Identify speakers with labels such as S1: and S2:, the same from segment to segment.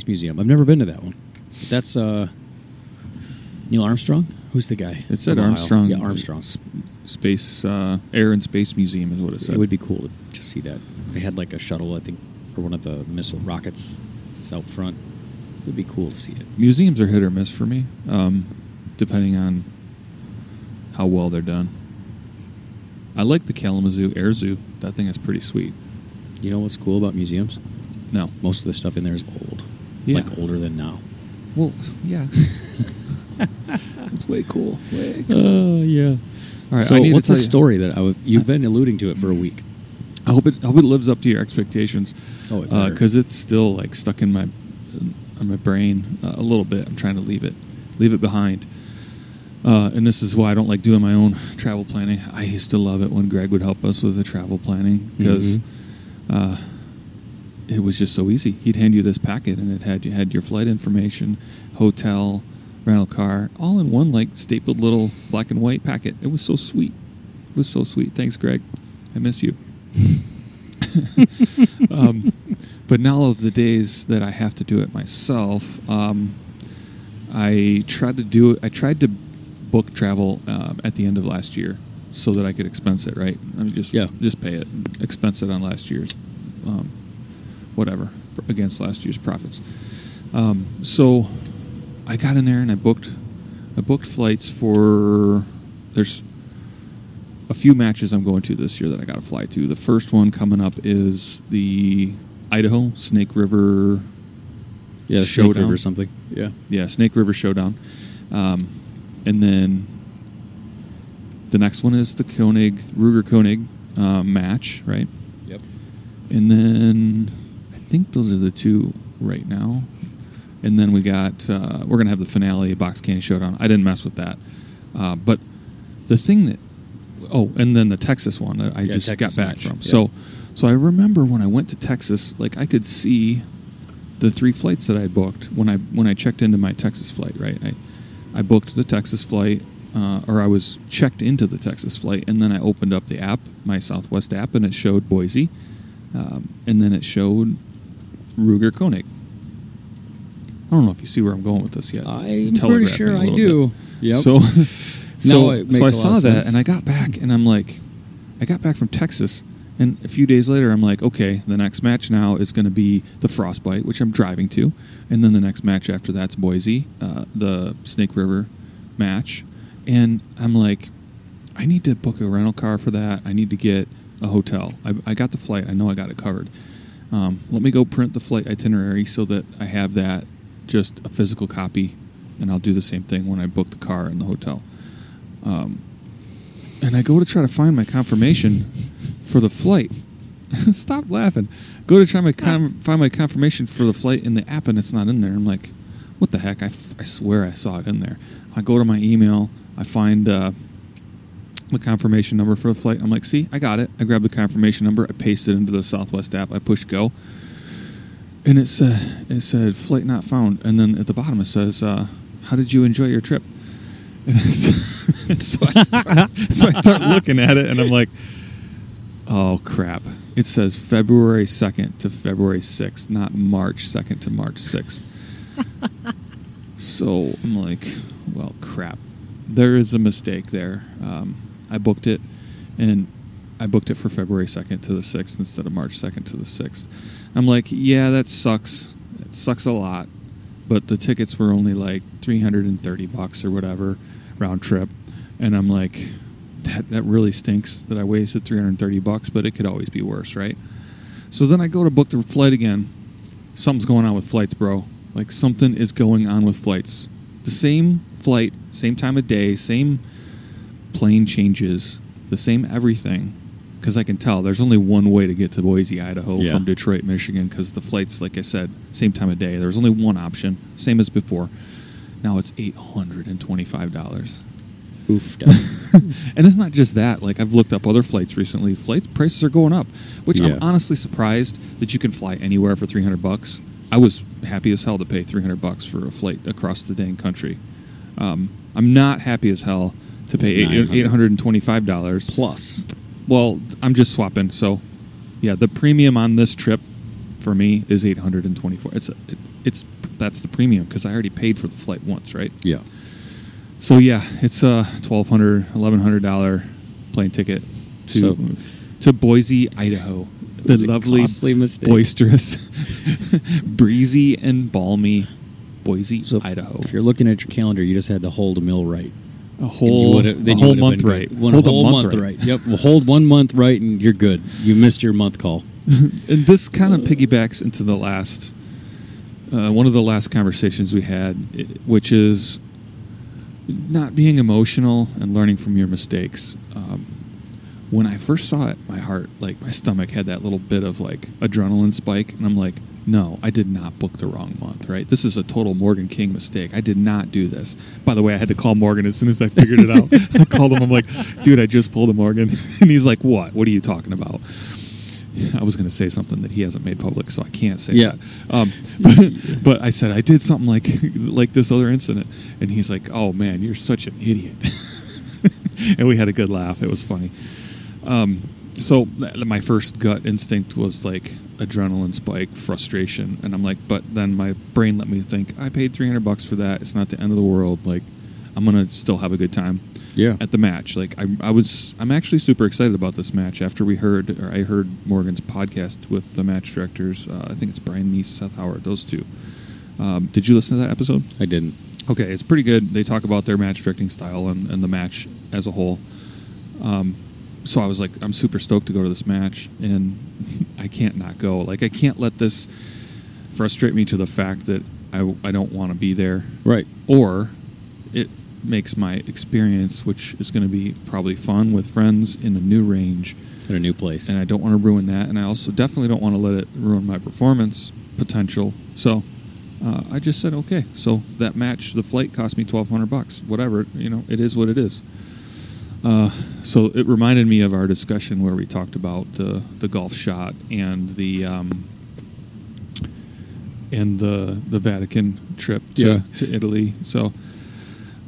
S1: Space Museum. I've never been to that one. That's uh, Neil Armstrong. Who's the guy?
S2: It said
S1: From Ohio.
S2: Armstrong.
S1: Yeah, Armstrong.
S2: Space uh, Air and Space Museum is what it said.
S1: It would be cool to just see that. They had like a shuttle, I think, or one of the missile rockets out front. It would be cool to see it.
S2: Museums are hit or miss for me, um, depending on how well they're done. I like the Kalamazoo Air Zoo. That thing is pretty sweet.
S1: You know what's cool about museums?
S2: No,
S1: Most of the stuff in there is old.
S2: Yeah.
S1: Like older than now.
S2: well, yeah, it's way cool. Way cool.
S1: Oh yeah.
S2: All right,
S1: so
S2: I need
S1: what's the story that I you've been alluding to it for a week?
S2: I hope it I hope it lives up to your expectations.
S1: Oh, it better.
S2: because it's still like stuck in my on my brain uh, a little bit. I'm trying to leave it leave it behind. Uh, and this is why I don't like doing my own travel planning. I used to love it when Greg would help us with the travel planning because
S1: Mm-hmm.
S2: It was just so easy. He'd hand you this packet and it had you had your flight information, hotel, rental car, all in one like stapled little black and white packet. It was so sweet. It was so sweet. Thanks, Greg. I miss you. um, but now of the days that I have to do it myself, um, I tried to do it. I tried to book travel um, at the end of last year so that I could expense it. Right? I mean, just
S1: Yeah.
S2: just pay it, expense it on last year's, um, whatever against last year's profits. Um, so I got in there and I booked. I booked flights for. There's a few matches I'm going to this year that I got to fly to. The first one coming up is the Idaho Snake River,
S1: Yeah, Snake
S2: Showdown.
S1: River or something. Yeah.
S2: yeah, Snake River Showdown, um, and then the next one is the Koenig Ruger Koenig uh, match, right?
S1: Yep.
S2: And then think those are the two right now. And then we got uh, we're gonna have the finale Box Candy Showdown. I didn't mess with that, uh, but the thing that oh, and then the Texas one that I
S1: Yeah,
S2: just
S1: Texas
S2: got back
S1: match,
S2: from.
S1: yeah.
S2: So so I remember when I went to Texas, like I could see the three flights that I booked when I when I checked into my Texas flight. Right, I I booked the Texas flight. Uh, or I was checked into the Texas flight, and then I opened up the app, my Southwest app, and it showed Boise, um, and then it showed Ruger Koenig. I don't know if you see where I'm going with this yet.
S1: I'm pretty sure I do. Yeah.
S2: So, so,
S1: makes
S2: so I saw that, and I got back, and I'm like, I got back from Texas, and a few days later, I'm like, okay, the next match now is going to be the Frostbite, which I'm driving to, and then the next match after that's Boise, uh, the Snake River match, and I'm like, I need to book a rental car for that. I need to get a hotel. I, I got the flight. I know I got it covered. Um, let me go print the flight itinerary so that I have that just a physical copy, and I'll do the same thing when I book the car and the hotel. Um, and I go to try to find my confirmation for the flight. Stop laughing. Go to try my con- find my confirmation for the flight in the app, and it's not in there. I'm like, what the heck? I, f- I swear I saw it in there. I go to my email. I find uh, the confirmation number for the flight. I'm like, see, I got it. I grab the confirmation number. I paste it into the Southwest app. I push go, and it said it said flight not found. And then at the bottom it says, uh, how did you enjoy your trip? So I start, so I start looking at it, and I'm like, oh crap! It says February second to February sixth, not March second to March sixth. So I'm like, well, crap. There is a mistake there. Um, I booked it, and I booked it for February 2nd to the 6th instead of March 2nd to the 6th. I'm like, yeah, that sucks. It sucks a lot. But the tickets were only like 330 bucks or whatever round trip. And I'm like, that, that really stinks that I wasted 330 bucks, but it could always be worse, right? So then I go to book the flight again. Something's going on with flights, bro. Like something is going on with flights. The same flight, same time of day, same plane changes, the same everything. Because I can tell there's only one way to get to Boise, Idaho
S1: Yeah.
S2: from Detroit, Michigan. Because the flights, like I said, same time of day. There's only one option, same as before. Now it's eight hundred and twenty-five dollars.
S1: Oof.
S2: And it's not just that. Like I've looked up other flights recently. Flight prices are going up, which
S1: Yeah.
S2: I'm honestly surprised that you can fly anywhere for 300 bucks. I was happy as hell to pay 300 bucks for a flight across the dang country. Um, I'm not happy as hell to pay eight- 825 dollars.
S1: Plus.
S2: Well, I'm just swapping. So, yeah, the premium on this trip for me is 824. It's it, it's that's the premium because I already paid for the flight once, right?
S1: Yeah.
S2: So yeah, it's a 1200 1100 dollar plane ticket to
S1: So-
S2: to Boise, Idaho. The lovely, boisterous, breezy and balmy Boise,
S1: So if,
S2: Idaho.
S1: if you're looking at your calendar, you just had to hold a mil right.
S2: A whole, a whole month right.
S1: One
S2: hold
S1: whole
S2: a month, right.
S1: right. Yep. Well, hold one month right, and you're good. You missed your month call.
S2: And this kind of piggybacks into the last, uh, one of the last conversations we had, which is not being emotional and learning from your mistakes. Um, when I first saw it, my heart, like my stomach, had that little bit of like adrenaline spike, and I'm like, no, I did not book the wrong month, right? This is a total Morgan King mistake. I did not do this. By the way, I had to call Morgan as soon as I figured it out. I called him. I'm like, dude, I just pulled a Morgan, and he's like, what? What are you talking about? I was going to say something that he hasn't made public, so I can't say
S1: Yeah.
S2: Um, but, but I said I did something like like this other incident, and he's like, "Oh man, you're such an idiot," and we had a good laugh. It was funny. Um, so my first gut instinct was like adrenaline spike, frustration, and I'm like, but then my brain let me think, I paid 300 bucks for that. It's not the end of the world. Like, I'm gonna still have a good time
S1: Yeah.
S2: at the match. Like I, I was, I'm actually super excited about this match. After we heard, or I heard Morgan's podcast with the match directors. Uh, I think it's Brian Neese, Seth Howard, those two. Um, did you listen to that episode?
S1: I didn't.
S2: Okay, it's pretty good. They talk about their match directing style and, and the match as a whole. Um, so I was like, I'm super stoked to go to this match, and I can't not go. Like, I can't let this frustrate me to the fact that I, I don't want to be there
S1: Right.
S2: or it makes my experience, which is going to be probably fun with friends in a new range,
S1: In a new place.
S2: and I don't want to ruin that. And I also definitely don't want to let it ruin my performance potential. So uh, I just said, okay. So that match, the flight cost me twelve hundred bucks. Whatever, you know, it is what it is. Uh, so it reminded me of our discussion where we talked about the the golf shot and the um, and the the Vatican trip to,
S1: Yeah.
S2: to Italy. So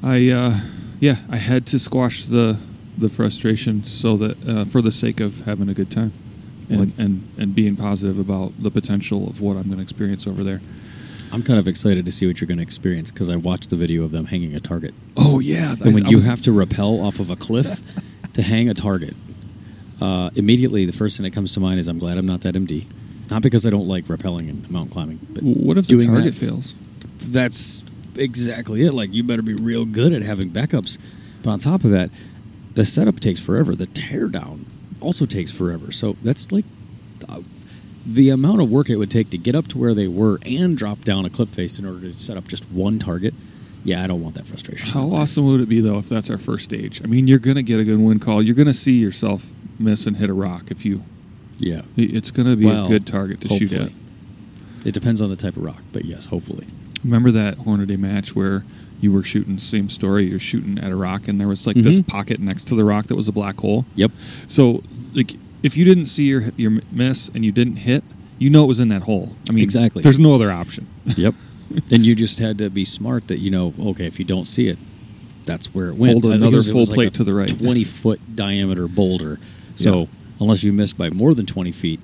S2: I uh, yeah I had to squash the the frustration so that uh, for the sake of having a good time and,
S1: Well,
S2: and and being positive about the potential of what I'm going to experience over there.
S1: I'm kind of excited to see what you're going to experience because I watched the video of them hanging a target.
S2: Oh yeah,
S1: And when you have to rappel off of a cliff to hang a target, uh, immediately the first thing that comes to mind is I'm glad I'm not that MD. Not because I don't like rappelling and mountain climbing, but
S2: What if the
S1: doing
S2: target
S1: that-
S2: fails?
S1: That's exactly it. Like you better be real good at having backups. But on top of that, the setup takes forever. The teardown also takes forever. So that's like the amount of work it would take to get up to where they were and drop down a clip face in order to set up just one target. Yeah, I don't want that frustration.
S2: How awesome would it be though if that's our first stage? I mean, you're going to get a good wind call. You're going to see yourself miss and hit a rock if you.
S1: Yeah.
S2: It's going to be
S1: Well,
S2: a good target to shoot at.
S1: It depends on the type of rock, but yes, hopefully.
S2: Remember that Hornady match where you were shooting same story? You're shooting at a rock, and there was like this
S1: Mhm.
S2: pocket next to the rock that was a black hole.
S1: Yep.
S2: So, like, if you didn't see your your miss and you didn't hit, you know it was in that hole. I mean,
S1: Exactly.
S2: There's no other option.
S1: Yep. and you just had to be smart that you know, okay, if you don't see it, that's where it went.
S2: Hold another
S1: it was- it
S2: full
S1: like
S2: plate
S1: a
S2: to the right.
S1: Twenty foot diameter boulder. So
S2: Yeah.
S1: unless you missed by more than twenty feet,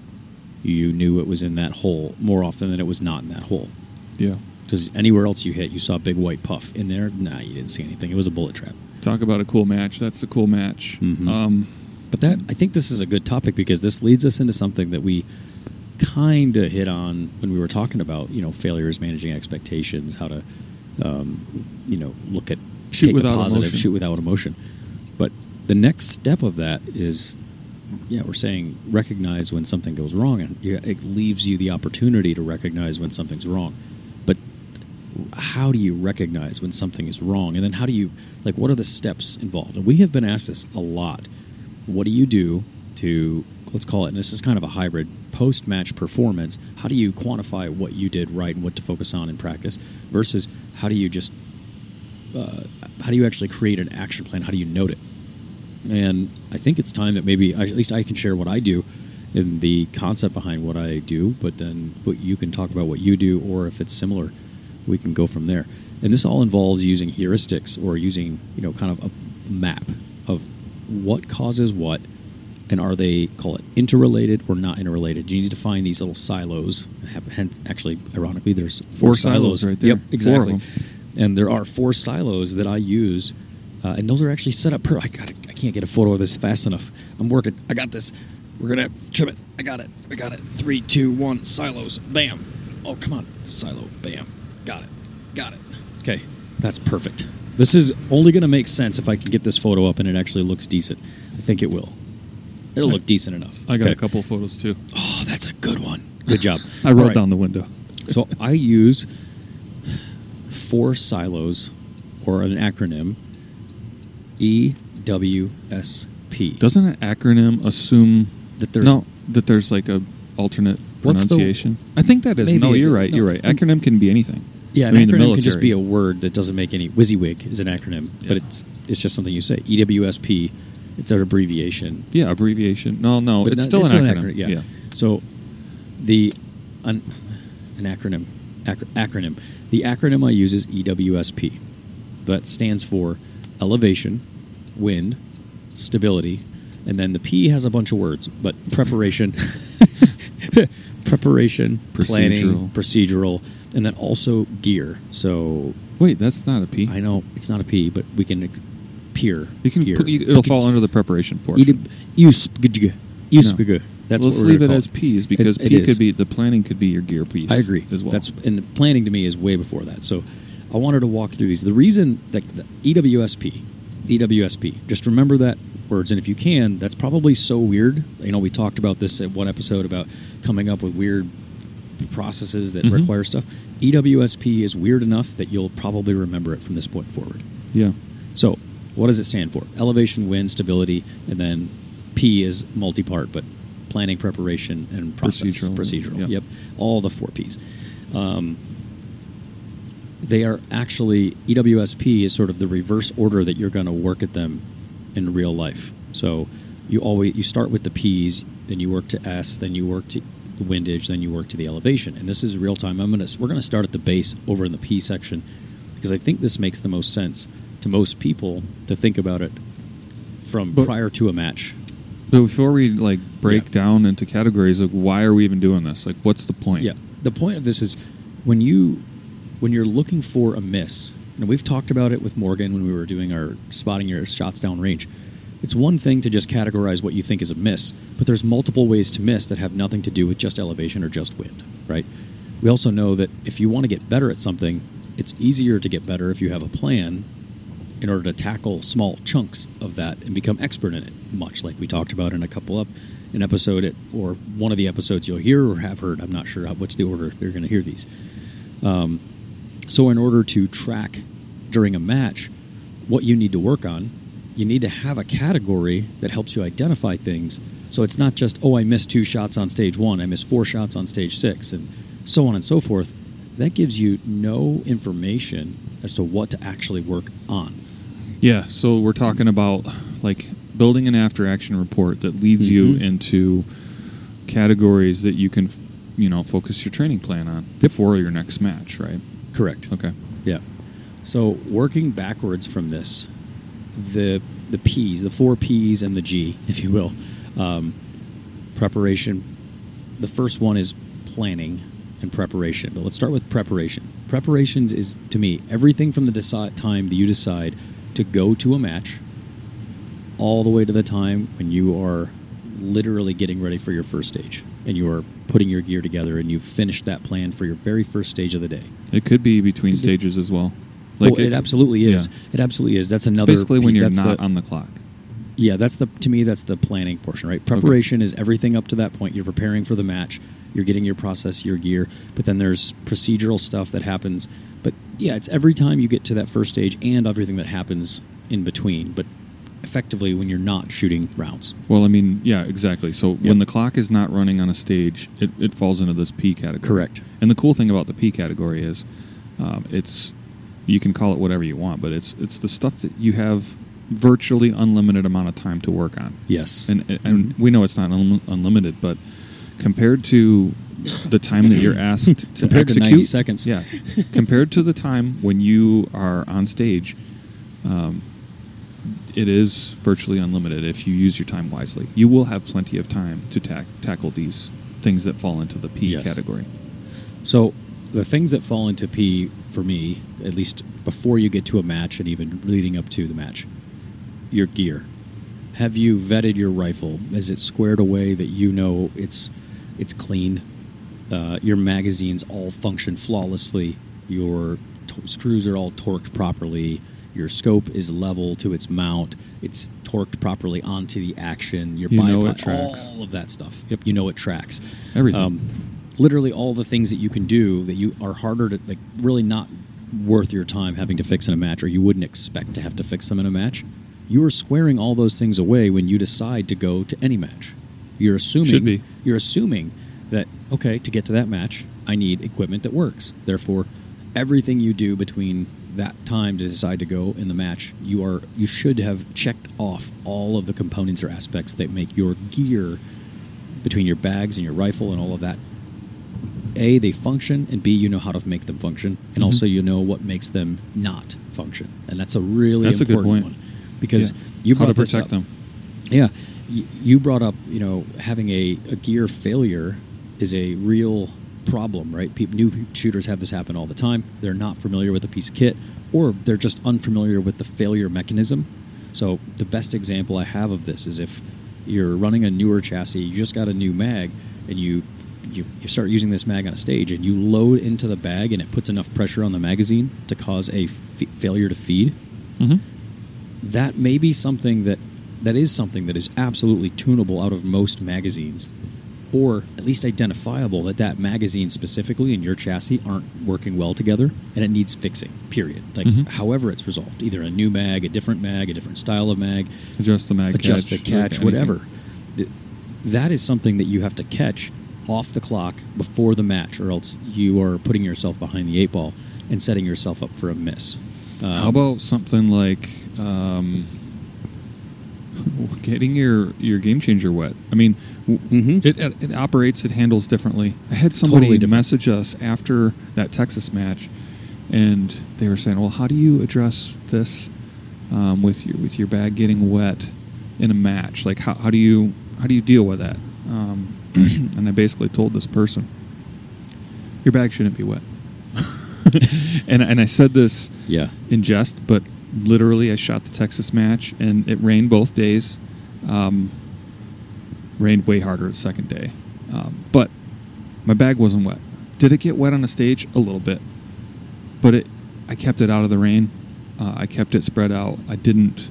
S1: you knew it was in that hole more often than it was not in that hole.
S2: Yeah.
S1: Because anywhere else you hit, you saw a big white puff. In there, nah, you didn't see anything. It was a bullet trap.
S2: Talk about a cool match. That's a cool match.
S1: Mhm.
S2: Um,
S1: But that I think this is a good topic because this leads us into something that we kind of hit on when we were talking about you know failures, managing expectations, how to um, you know look at
S2: Shoot without
S1: positive,
S2: emotion.
S1: shoot without emotion. But the next step of that is yeah, we're saying recognize when something goes wrong, and it leaves you the opportunity to recognize when something's wrong. But how do you recognize when something is wrong, and then how do you like what are the steps involved? And we have been asked this a lot. What do you do to let's call it, and this is kind of a hybrid post match performance? How do you quantify what you did right and what to focus on in practice versus how do you just uh, how do you actually create an action plan? How do you note it? And I think it's time that maybe at least I can share what I do in the concept behind what I do, but then what you can talk about what you do, or if it's similar, we can go from there. And this all involves using heuristics or using you know kind of a map of what causes what and are they call it interrelated or not interrelated? You need to find these little silos. Hence, actually, ironically, there's
S2: Four silos right there.
S1: Yep, exactly. And there are four silos that I use, uh, and those are actually set up per. I got. I can't get a photo of this fast enough. I'm working. I got this. We're gonna trim it. I got it. I got it. Three, two, one. Silos. Bam. Oh, come on. Silo. Bam. Got it. Got it. Okay, that's perfect. This is only going to make sense if I can get this photo up and it actually looks decent. I think it will. It'll look decent enough.
S2: I got
S1: Okay.
S2: a couple photos too.
S1: Oh, that's a good one. Good job.
S2: I rolled
S1: right.
S2: down the window.
S1: So I use four silos or an acronym E EWSP.
S2: Doesn't an acronym assume
S1: That there's-
S2: no that there's like a alternate
S1: What's the-
S2: pronunciation? I think that is.
S1: Maybe
S2: no, you're right.
S1: no.
S2: You're right. Acronym can be anything.
S1: Yeah,
S2: I
S1: an
S2: mean, the
S1: acronym can just be a word that doesn't make any. WYSIWYG is an acronym, but it's it's just something you say. EWSP, it's an abbreviation.
S2: Yeah, abbreviation. No, no,
S1: But
S2: it's
S1: not-
S2: still an acronym.
S1: Yeah. yeah. So the an, an acronym ac- acronym the acronym I use is EWSP. That stands for elevation, wind, stability, and then the P has a bunch of words, but preparation, preparation, planning,
S2: Procedural.
S1: And then also gear. So
S2: Wait, that's not a P.
S1: I know it's not a P, but we can ex- peer.
S2: You can.
S1: gear.
S2: Put, you, it'll fall under the preparation portion.
S1: USPG. USPG. That's
S2: Let's leave it as P's because
S1: It-
S2: P could be the planning could be your gear piece.
S1: I agree
S2: as well.
S1: That's and planning to me is way before that. So I wanted to walk through these. The reason that the EWSP, EWSP, just remember that words, and if you can, that's probably so weird. You know, we talked about this at one episode about coming up with weird processes that
S2: Mhm.
S1: require stuff. EWSP is weird enough that you'll probably remember it from this point forward.
S2: yeah.
S1: So, what does it stand for? Elevation, wind, stability, and then P is multi-part, but planning, preparation, and process.
S2: Procedural,
S1: Procedural.
S2: yep.
S1: Yep. All the four Ps. Um, they are actually EWSP is sort of the reverse order that you're going to work at them in real life. So you always you start with the P's, then you work to S, then you work to the windage, then you work to the elevation. And this is real time. I'm gonna we're gonna start at the base over in the P section because I think this makes the most sense to most people to think about it from
S2: But-
S1: prior to a match.
S2: But before we like break
S1: Yeah.
S2: down into categories, like why are we even doing this? Like, what's the point?
S1: Yeah. The point of this is when you when you're looking for a miss, and we've talked about it with Morgan when we were doing our spotting your shots down range. It's one thing to just categorize what you think is a miss, but there's multiple ways to miss that have nothing to do with just elevation or just wind, right? We also know that if you want to get better at something, it's easier to get better if you have a plan in order to tackle small chunks of that and become expert in it, much like we talked about in a couple of an episode it, or one of the episodes you'll hear or have heard. I'm not sure how, what's the order you're going to hear these. Um, so, in order to track during a match what you need to work on, you need to have a category that helps you identify things. So it's not just, oh, I missed two shots on stage one, I missed four shots on stage six, and so on and so forth. That gives you no information as to what to actually work on.
S2: Yeah, so we're talking about like building an after action report that leads you
S1: Mhm.
S2: into categories that you can, you know, focus your training plan on before your next match, right?
S1: Correct.
S2: Okay.
S1: Yeah. So working backwards from this, the the P's, the four P's and the G, if you will, um, preparation. The first one is planning and preparation. But let's start with preparation. Preparations is to me everything from the decide, time that you decide to go to a match, all the way to the time when you are literally getting ready for your first stage and you are putting your gear together and you've finished that plan for your very first stage of the day.
S2: It could be between stages as well.
S1: Like it, absolutely is.
S2: yeah.
S1: It absolutely is. That's another.
S2: Basically, when you're not
S1: the-
S2: on the clock.
S1: yeah, that's the to me that's the planning portion, right? Preparation is everything up to that point. You're preparing for the match. You're getting your process, your gear, but then there's procedural stuff that happens. But yeah, it's every time you get to that first stage and everything that happens in between. But effectively, when you're not shooting rounds,
S2: Well, I mean, yeah, exactly. So when the clock is not running on a stage, it, it falls into this P category.
S1: Correct.
S2: And the cool thing about the P category is, um, it's you can call it whatever you want, but it's it's the stuff that you have virtually unlimited amount of time to work on.
S1: yes,
S2: And and we know it's not un- unlimited, but compared to the time that you're asked to
S1: Compared to
S2: execute,
S1: 90 seconds.
S2: yeah, compared to the time when you are on stage, um, it is virtually unlimited if you use your time wisely. You will have plenty of time to tack tackle these things that fall into the P
S1: Yes.
S2: category.
S1: So the things that fall into P for me, at least before you get to a match and even leading up to the match, your gear. Have you vetted your rifle? Is it squared away that you know it's it's clean? Uh, your magazines all function flawlessly. Your t- screws are all torqued properly. Your scope is level to its mount. It's torqued properly onto the action. Your
S2: You know
S1: bipod-
S2: it tracks.
S1: all of that stuff. Yep, you know it tracks
S2: Everything.
S1: um, literally all the things that you can do that you are harder to like really not worth your time having to fix in a match or you wouldn't expect to have to fix them in a match. You are squaring all those things away when you decide to go to any match. You're assuming you're assuming that okay to get to that match i need equipment that works. Therefore everything you do between that time to decide to go in the match you are you should have checked off all of the components or aspects that make your gear between your bags and your rifle and all of that a they function and b you know how to make them function
S2: Mm-hmm.
S1: and also you know what makes them not function and that's a really
S2: That's a good
S1: important
S2: point.
S1: one because
S2: Yeah.
S1: you
S2: how to protect
S1: up.
S2: them.
S1: yeah you brought up you know having a, a gear failure is a real problem right People, new shooters have this happen all the time they're not familiar with a piece of kit or they're just unfamiliar with the failure mechanism so the best example i have of this is if you're running a newer chassis you just got a new mag and you you, you start using this mag on a stage and you load into the bag and it puts enough pressure on the magazine to cause a f- failure to feed
S2: hmm
S1: that may be something that that is something that is absolutely tunable out of most magazines or at least identifiable that that magazine specifically and your chassis aren't working well together and it needs fixing period like
S2: Mhm.
S1: however it's resolved either a new mag a different mag a different style of mag
S2: Adjust the mag
S1: adjust
S2: catch,
S1: the catch
S2: anything.
S1: whatever Th- that is something that you have to catch off the clock before the match or else you are putting yourself behind the eight ball and setting yourself up for a miss um,
S2: How about something like um, getting your, your game changer wet? I mean,
S1: Mhm.
S2: it, it operates, it handles differently. I had somebody
S1: Totally
S2: message us after that Texas match, and they were saying, "Well, how do you address this um, with your with your bag getting wet in a match? Like, how, how do you how do you deal with that?" Um, and I basically told this person, "Your bag shouldn't be wet." and and I said this
S1: yeah
S2: in jest, but literally, I shot the Texas match, and it rained both days. Um, rained way harder the second day, um, but my bag wasn't wet. Did it get wet on the stage? A little bit, but it. I kept it out of the rain. Uh, I kept it spread out. I didn't.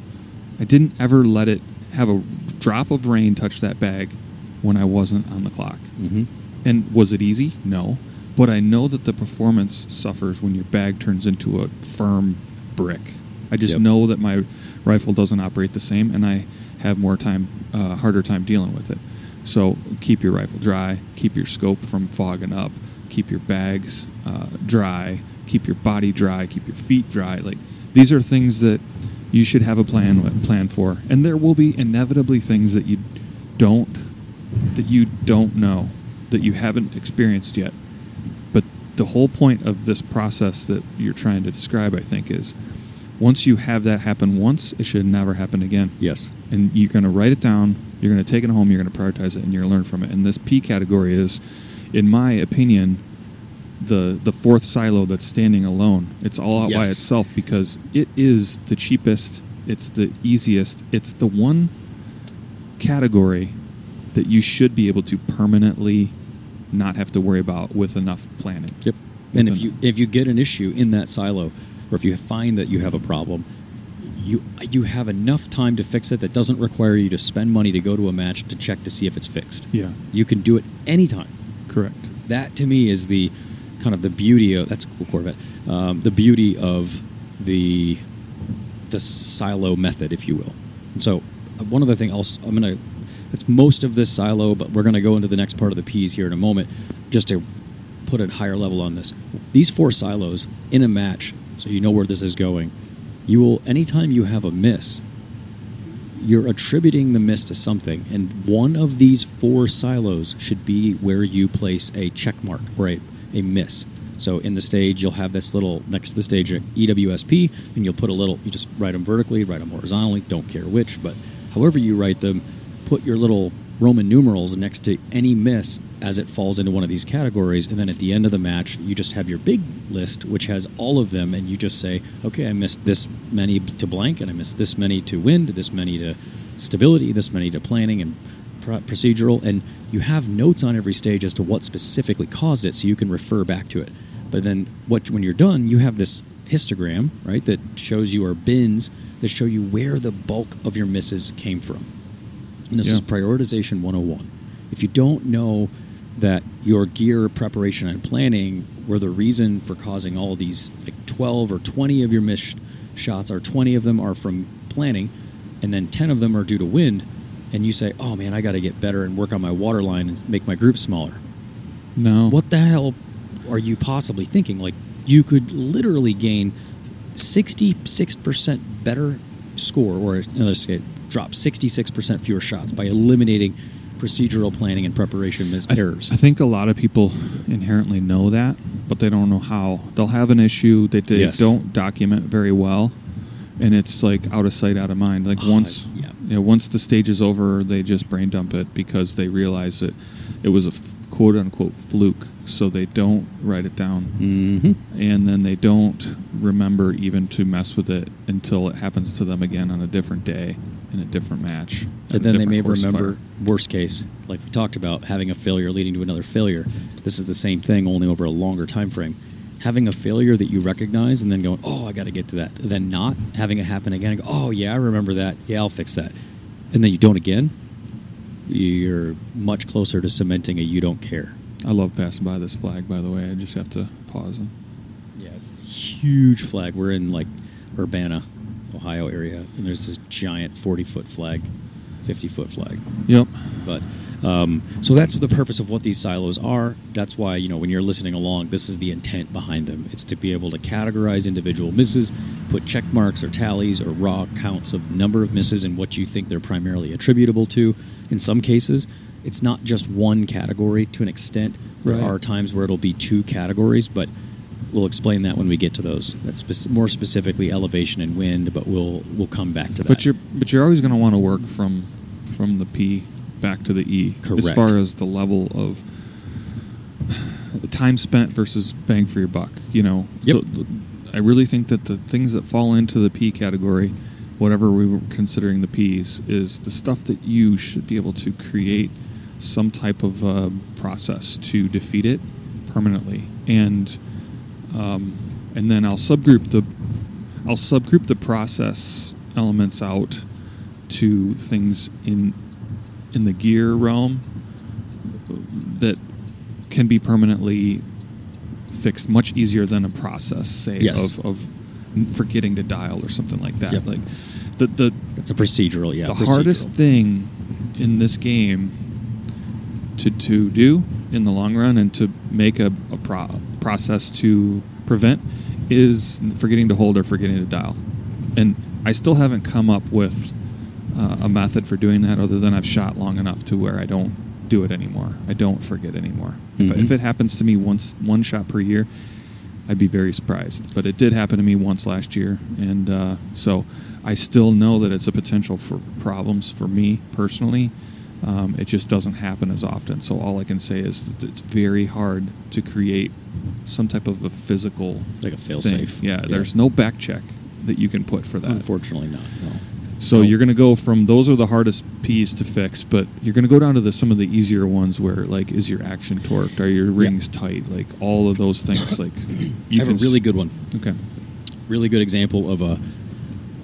S2: I didn't ever let it have a drop of rain touch that bag when I wasn't on the clock.
S1: mm-hmm.
S2: And was it easy? No. But I know that the performance suffers when your bag turns into a firm brick. I just
S1: Yep.
S2: know that my rifle doesn't operate the same, and I have more time, uh, harder time dealing with it. So keep your rifle dry, keep your scope from fogging up, keep your bags uh, dry, keep your body dry, keep your feet dry. Like these are things that you should have a plan plan for, and there will be inevitably things that you don't that you don't know that you haven't experienced yet. But the whole point of this process that you're trying to describe, I think, is once you have that happen once, it should never happen again.
S1: yes
S2: And you're going to write it down, you're going to take it home, you're going to prioritize it, and you're going to learn from it. And this P category is, in my opinion, the the fourth silo that's standing alone. It's all out by itself because it is the cheapest, it's the easiest, it's the one category that you should be able to permanently not have to worry about with enough planning.
S1: Yep. And if you if you get an issue in that silo, or if you find that you have a problem, you you have enough time to fix it that doesn't require you to spend money to go to a match to check to see if it's fixed.
S2: Yeah,
S1: You can do it anytime.
S2: correct.
S1: That to me is the kind of the beauty of that's a cool Corvette. Um, the beauty of the the silo method, if you will. And so uh, one other thing else, I'm gonna that's most of this silo, but we're gonna go into the next part of the P's here in a moment, just to put a higher level on this. These four silos in a match, so you know where this is going. You will anytime you have a miss, you're attributing the miss to something, and one of these four silos should be where you place a check mark or a, a miss. So in the stage, you'll have this little next to the stage EWSP, and you'll put a little. You just write them vertically, write them horizontally. Don't care which, but however you write them, put your little Roman numerals next to any miss as it falls into one of these categories, and then at the end of the match, you just have your big list, which has all of them, and you just say, okay, I missed this many to blank, and I missed this many to wind, this many to stability, this many to planning and pro- procedural, and you have notes on every stage as to what specifically caused it, so you can refer back to it. But then, what when you're done, you have this histogram, right, that shows you or bins that show you where the bulk of your misses came from. And this
S2: Yeah.
S1: is prioritization 101. If you don't know that your gear preparation and planning were the reason for causing all these, like 12 or 20 of your missed shots, or 20 of them are from planning, and then 10 of them are due to wind, and you say, oh man, I got to get better and work on my water line and make my group smaller.
S2: No.
S1: What the hell are you possibly thinking? Like, you could literally gain 66% better score, or another drop 66% fewer shots by eliminating procedural planning and preparation mis-
S2: I, th-
S1: errors.
S2: I think a lot of people inherently know that, but they don't know how. They'll have an issue that they
S1: Yes.
S2: don't document very well, and it's like out of sight, out of mind. Like
S1: Oh,
S2: once,
S1: yeah.
S2: you know, once the stage is over, they just brain dump it because they realize that it was a f- quote unquote fluke. So they don't write it down,
S1: hmm
S2: and then they don't remember even to mess with it until it happens to them again on a different day in a different match.
S1: And then they may remember, worst case, like we talked about, having a failure leading to another failure. This is the same thing, only over a longer time frame. Having a failure that you recognize and then going, oh, I got to get to that. Then not having it happen again and go, oh, yeah, I remember that. Yeah, I'll fix that. And then you don't again. You're much closer to cementing a you don't care.
S2: I love passing by this flag. By the way, I just have to pause and.
S1: Yeah, it's a huge flag. We're in like Urbana, Ohio area, and there's this giant 40 foot flag, 50 foot flag.
S2: Yep.
S1: But um, so that's the purpose of what these silos are. That's why you know when you're listening along, this is the intent behind them. It's to be able to categorize individual misses, put check marks or tallies or raw counts of number of misses and what you think they're primarily attributable to. In some cases, it's not just one category. To an extent, there
S2: Right.
S1: are times where it'll be two categories, but we'll explain that when we get to those. That's spec- more specifically elevation and wind, but we'll we'll come back to that.
S2: But you're but you're always going to want to work from from the P back to the E
S1: Correct.
S2: as far as the level of the time spent versus bang for your buck. You know,
S1: Yep.
S2: The- the- I really think that the things that fall into the P category, whatever we were considering the P's, is the stuff that you should be able to create some type of uh, process to defeat it permanently, and um, and then I'll subgroup the I'll subgroup the process elements out to things in in the gear realm that can be permanently fixed much easier than a process, say
S1: Yes.
S2: of, of forgetting to dial or something like that.
S1: Yep.
S2: Like the the
S1: it's a procedural, yeah.
S2: the
S1: procedural.
S2: hardest thing in this game to to do in the long run and to make a, a pro- process to prevent is forgetting to hold or forgetting to dial. And I still haven't come up with uh, a method for doing that other than I've shot long enough to where I don't do it anymore. I don't forget anymore. If,
S1: Mhm.
S2: if it happens to me once one shot per year, I'd be very surprised. But it did happen to me once last year, and uh, so I still know that it's a potential for problems for me personally. Um, it just doesn't happen as often. So all I can say is that it's very hard to create some type of a physical
S1: Like a fail
S2: thing.
S1: safe.
S2: Yeah,
S1: Yeah.
S2: there's no back check that you can put for that.
S1: Unfortunately, not. No.
S2: So
S1: No.
S2: you're going to go from those are the hardest P's to fix, but you're going to go down to the some of the easier ones where like is your action torqued, are your rings tight, like all of those things. Like
S1: I
S2: you
S1: have
S2: can
S1: a really good one.
S2: okay.
S1: Really good example of a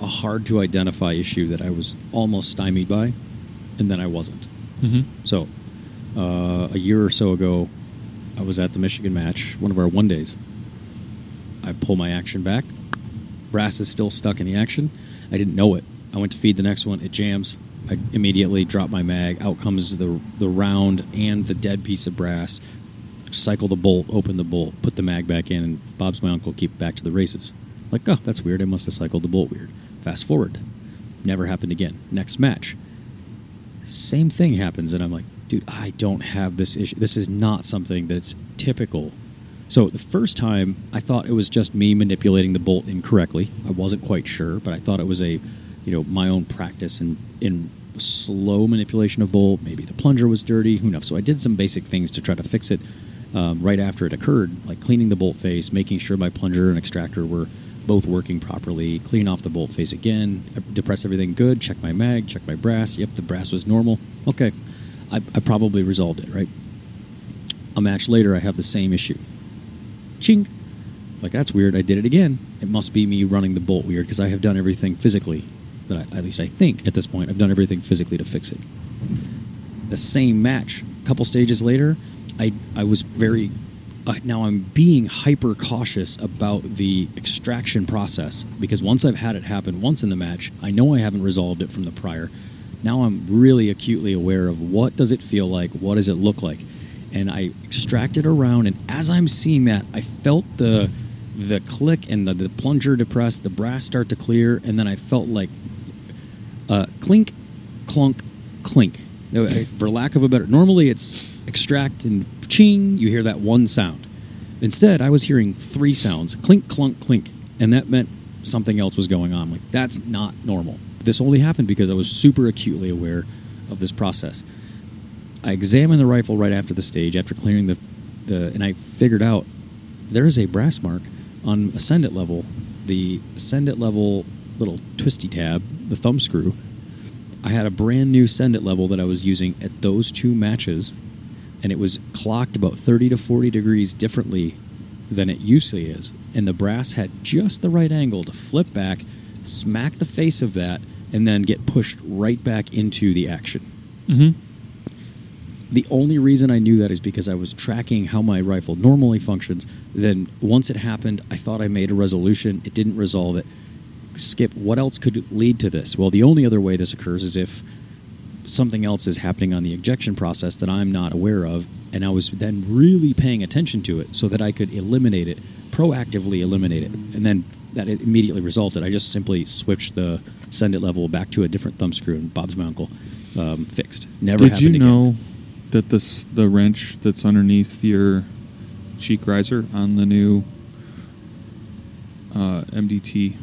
S1: a hard to identify issue that I was almost stymied by, and then I wasn't.
S2: Mm-hmm.
S1: So, uh, a year or so ago, I was at the Michigan match, one of our one days. I pull my action back. Brass is still stuck in the action. I didn't know it. I went to feed the next one. It jams. I immediately drop my mag. Out comes the the round and the dead piece of brass. Cycle the bolt, open the bolt, put the mag back in, and Bob's my uncle. Keep back to the races. Like, oh, that's weird. I must have cycled the bolt weird. Fast forward. Never happened again. Next match same thing happens and i'm like dude i don't have this issue this is not something that's typical So the first time, I thought it was just me manipulating the bolt incorrectly. I wasn't quite sure, but I thought it was a, you know, my own practice in in slow manipulation of bolt. Maybe the plunger was dirty. Who knows? So I did some basic things to try to fix it um, right after it occurred, like cleaning the bolt face, making sure my plunger and extractor were both working properly, clean off the bolt face again, depress everything good, check my mag, check my brass. Yep, the brass was normal. Okay, I, I probably resolved it, right? A match later, I have the same issue. Ching! Like, that's weird. I did it again. It must be me running the bolt weird because I have done everything physically that I, at least I think at this point, I've done everything physically to fix it. The same match, a couple stages later, I, I was very uh, now I'm being hyper cautious about the extraction process because once I've had it happen once in the match, I know I haven't resolved it from the prior. Now I'm really acutely aware of what does it feel like, what does it look like, and I extracted around. And as I'm seeing that, I felt the the click and the, the plunger depress, the brass start to clear, and then I felt like uh, clink, clunk, clink. For lack of a better, normally it's extract and ching, you hear that one sound. Instead, I was hearing three sounds clink, clunk, clink. And that meant something else was going on. Like, that's not normal. This only happened because I was super acutely aware of this process. I examined the rifle right after the stage, after clearing the, the and I figured out there is a brass mark on a send it level, the send it level little twisty tab, the thumb screw. I had a brand new send it level that I was using at those two matches and it was clocked about 30 to 40 degrees differently than it usually is. And the brass had just the right angle to flip back, smack the face of that, and then get pushed right back into the action.
S2: Mm-hmm.
S1: The only reason I knew that is because I was tracking how my rifle normally functions. Then once it happened, I thought I made a resolution. It didn't resolve it. Skip, what else could lead to this? Well, the only other way this occurs is if something else is happening on the ejection process that I'm not aware of. And I was then really paying attention to it so that I could eliminate it, proactively eliminate it. And then that immediately resulted. I just simply switched the send it level back to a different thumb screw, and Bob's my uncle um, fixed. Never
S2: Did you
S1: again.
S2: know that this the wrench that's underneath your cheek riser on the new uh, MDT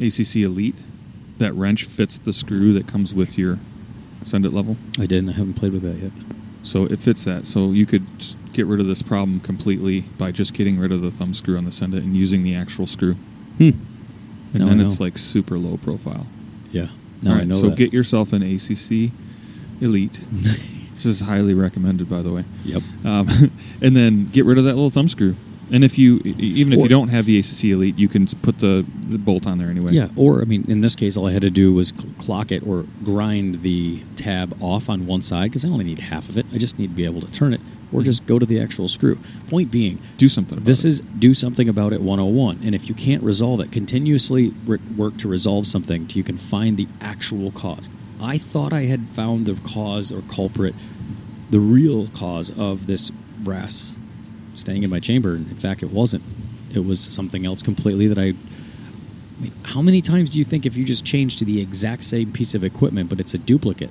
S2: ACC Elite, that wrench fits the screw that comes with your send it level.
S1: I didn't. I haven't played with that yet.
S2: So it fits that. So you could get rid of this problem completely by just getting rid of the thumb screw on the send it and using the actual screw.
S1: Hmm.
S2: And then it's like super low profile.
S1: Yeah. Now
S2: All
S1: I know
S2: so
S1: that.
S2: get yourself an ACC Elite. this is highly recommended, by the way.
S1: Yep.
S2: Um, and then get rid of that little thumb screw. And if you, even if
S1: Or-
S2: you don't have the ACC Elite, you can put the, the bolt on there anyway.
S1: Yeah, or I mean, in this case, all I had to do was clock it or grind the tab off on one side because I only need half of it. I just need to be able to turn it, or just go to the actual screw. Point being,
S2: Do something about
S1: this
S2: it.
S1: is do something about it 101. And if you can't resolve it, continuously work to resolve something till you can find the actual cause. I thought I had found the cause or culprit, the real cause of this brass staying in my chamber. In fact, it wasn't. It was something else completely that I. I mean, how many times do you think if you just change to the exact same piece of equipment, but it's a duplicate,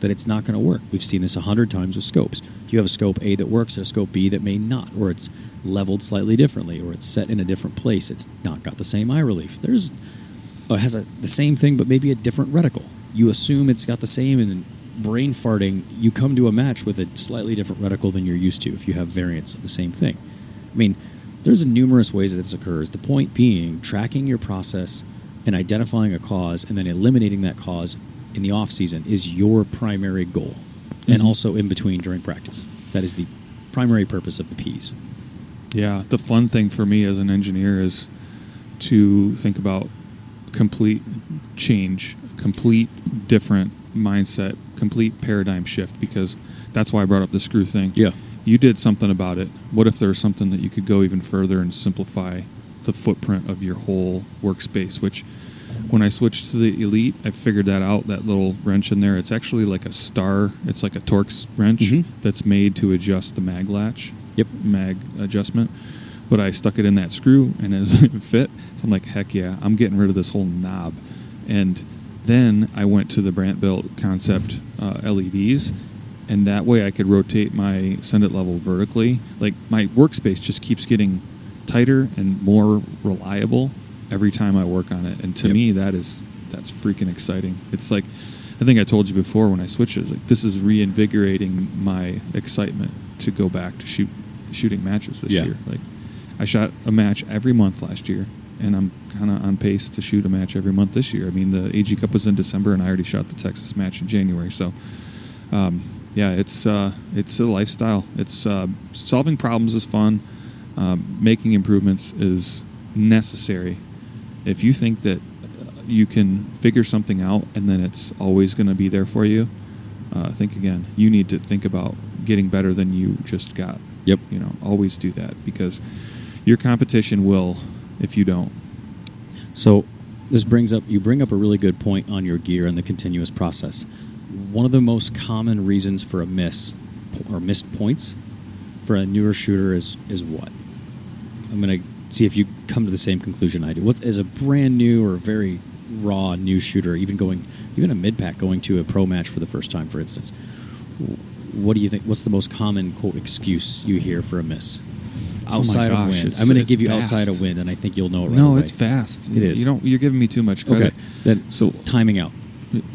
S1: that it's not going to work? We've seen this a hundred times with scopes. You have a scope A that works and a scope B that may not, or it's leveled slightly differently, or it's set in a different place. It's not got the same eye relief. There's, or it has a, the same thing, but maybe a different reticle. You assume it's got the same, and brain farting, you come to a match with a slightly different reticle than you're used to if you have variants of the same thing. I mean, there's a numerous ways that this occurs. The point being, tracking your process and identifying a cause and then eliminating that cause in the off season is your primary goal, and
S2: Mhm.
S1: also in between during practice. That is the primary purpose of the P's.
S2: Yeah, the fun thing for me as an engineer is to think about complete change, complete different mindset, complete paradigm shift because that's why I brought up the screw thing.
S1: Yeah.
S2: You did something about it. What if there's something that you could go even further and simplify the footprint of your whole workspace, which when I switched to the Elite, I figured that out. That little wrench in there, it's actually like a star. It's like a Torx wrench
S1: Mhm.
S2: that's made to adjust the mag latch
S1: Yep.
S2: mag adjustment. But I stuck it in that screw and it doesn't fit. So I'm like, heck yeah, I'm getting rid of this whole knob. And then I went to the Brant Built Concept uh, LEDs and that way I could rotate my send it level vertically. Like my workspace just keeps getting tighter and more reliable every time I work on it. And to
S1: Yep.
S2: me, that is that's freaking exciting. It's like I think I told you before when I switched it. It's like this is reinvigorating my excitement to go back to shoot shooting matches this
S1: Yeah.
S2: year. Like I shot a match every month last year, and I'm kind of on pace to shoot a match every month this year. I mean, the AG Cup was in December, and I already shot the Texas match in January. So, um, yeah, it's uh, it's a lifestyle. It's uh, solving problems is fun. Um, making improvements is necessary. If you think that uh, you can figure something out and then it's always going to be there for you, uh, think again. You need to think about getting better than you just got.
S1: Yep.
S2: You know, always do that because your competition will if you don't.
S1: So this brings up you bring up a really good point on your gear and the continuous process. One of the most common reasons for a miss or missed points for a newer shooter is is what? I'm going to see if you come to the same conclusion I do. What is a brand new or very raw new shooter, even going even a mid pack going to a pro match for the first time, for instance. What do you think? What's the most common quote excuse you hear for a miss?
S2: Oh
S1: Outside
S2: gosh,
S1: of wind, I'm going to give you
S2: vast.
S1: outside of wind, and I think you'll know it right
S2: no,
S1: away.
S2: it's fast.
S1: It is.
S2: You don't. You're giving me too much credit.
S1: Okay, then
S2: So
S1: timing out.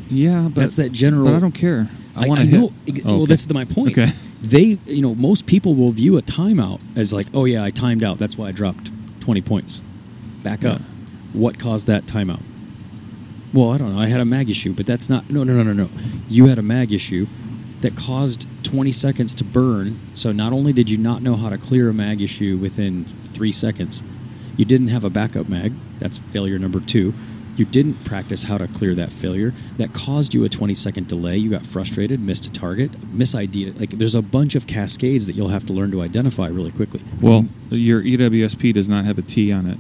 S2: yeah, but
S1: That's that general-
S2: But I don't care. I, want to
S1: know.
S2: hit. Oh,
S1: Well,
S2: okay.
S1: that's my point.
S2: Okay.
S1: They, you know, most people will view a timeout as like, oh yeah, I timed out. That's why I dropped twenty points. Back up. What caused that timeout? Well, I don't know. I had a mag issue, but that's not. No, no, no, no, no. You had a mag issue that caused 20 seconds to burn. So not only did you not know how to clear a mag issue within three seconds, you didn't have a backup mag. That's failure number two. You didn't practice how to clear that failure. That caused you a 20 second delay. You got frustrated, missed a target, misidentified. Like there's a bunch of cascades that you'll have to learn to identify really quickly.
S2: Well, your EWSP does not have a T on it,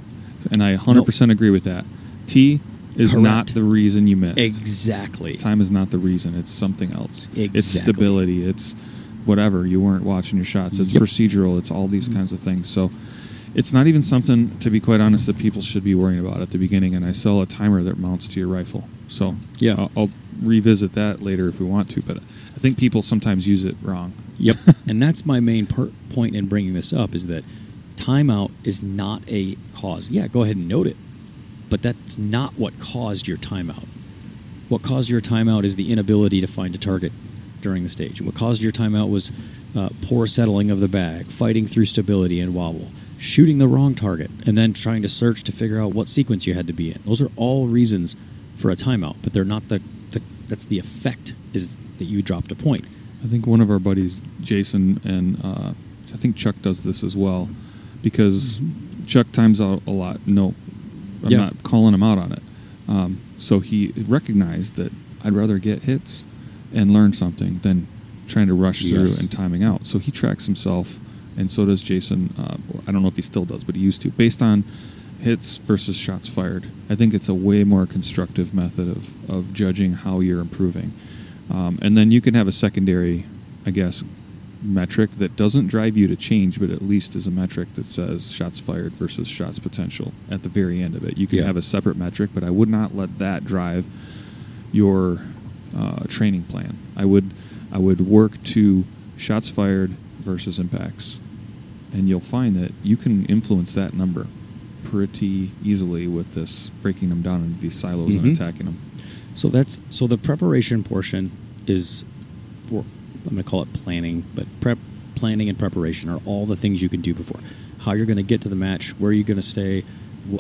S2: and I 100% agree with that. T is
S1: Correct.
S2: not the reason you missed.
S1: exactly.
S2: Time is not the reason. It's something else. It's stability. It's whatever. You weren't watching your shots. It's
S1: Yep.
S2: procedural. It's all these kinds of things. So it's not even something, to be quite honest, that people should be worrying about at the beginning. And I sell a timer that mounts to your rifle. So
S1: Yeah.
S2: I'll, I'll revisit that later if we want to. But I think people sometimes use it wrong.
S1: Yep. and that's my main per- point in bringing this up is that timeout is not a cause. Yeah, go ahead and note it, but that's not what caused your timeout. What caused your timeout is the inability to find a target during the stage. What caused your timeout was uh, poor settling of the bag, fighting through stability and wobble, shooting the wrong target, and then trying to search to figure out what sequence you had to be in. Those are all reasons for a timeout, but they're not the, the that's the effect is that you dropped a point.
S2: I think one of our buddies, Jason, and uh, I think Chuck does this as well, because Chuck times out a lot. No, I'm
S1: Yeah.
S2: not calling him out on it. Um, so he recognized that I'd rather get hits and learn something than trying to rush through and timing out. So he tracks himself, and so does Jason. Uh, I don't know if he still does, but he used to, based on hits versus shots fired. I think it's a way more constructive method of, of judging how you're improving. Um, and then you can have a secondary, I guess, metric that doesn't drive you to change, but at least is a metric that says shots fired versus shots potential at the very end of it. You can
S1: Yeah.
S2: have a separate metric, but I would not let that drive your uh, training plan. I would I would work to shots fired versus impacts, and you'll find that you can influence that number pretty easily with this breaking them down into these silos
S1: Mhm.
S2: and attacking them.
S1: So that's so the preparation portion is, I'm going to call it planning, but prep, planning, and preparation are all the things you can do before. How you're going to get to the match, where are you going to stay,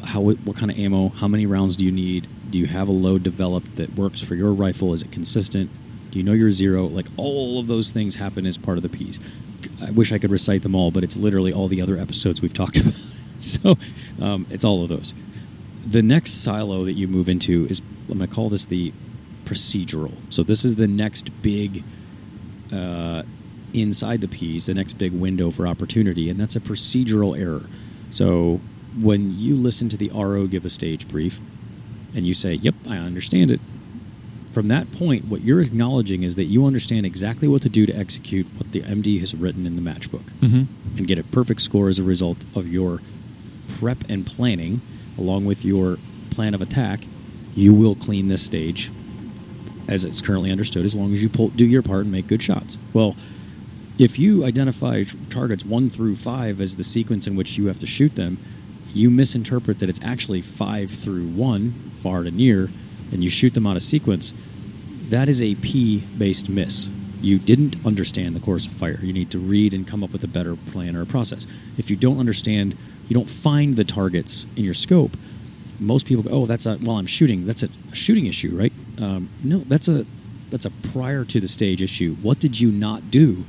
S1: how what kind of ammo, how many rounds do you need? Do you have a load developed that works for your rifle? Is it consistent? Do you know your zero? Like all of those things happen as part of the piece. I wish I could recite them all, but it's literally all the other episodes we've talked about. so um, it's all of those the next silo that you move into is I'm going to call this the procedural. So this is the next big uh, inside the P's, the next big window for opportunity, and that's a procedural error. So when you listen to the RO give a stage brief, and you say, "Yep, I understand it," from that point, what you're acknowledging is that you understand exactly what to do to execute what the MD has written in the matchbook
S2: Mm-hmm.
S1: and get a perfect score as a result of your prep and planning, along with your plan of attack, you will clean this stage as it's currently understood, as long as you pull, do your part and make good shots. Well, if you identify targets one through five as the sequence in which you have to shoot them, you misinterpret that it's actually five through one, far to near, and you shoot them out of sequence. That is a P based miss. You didn't understand the course of fire. You need to read and come up with a better plan or a process. If you don't understand, you don't find the targets in your scope. Most people go, "Oh, that's a well, I'm shooting. That's a, a shooting issue, right?" Um, no, that's a that's a prior to the stage issue. What did you not do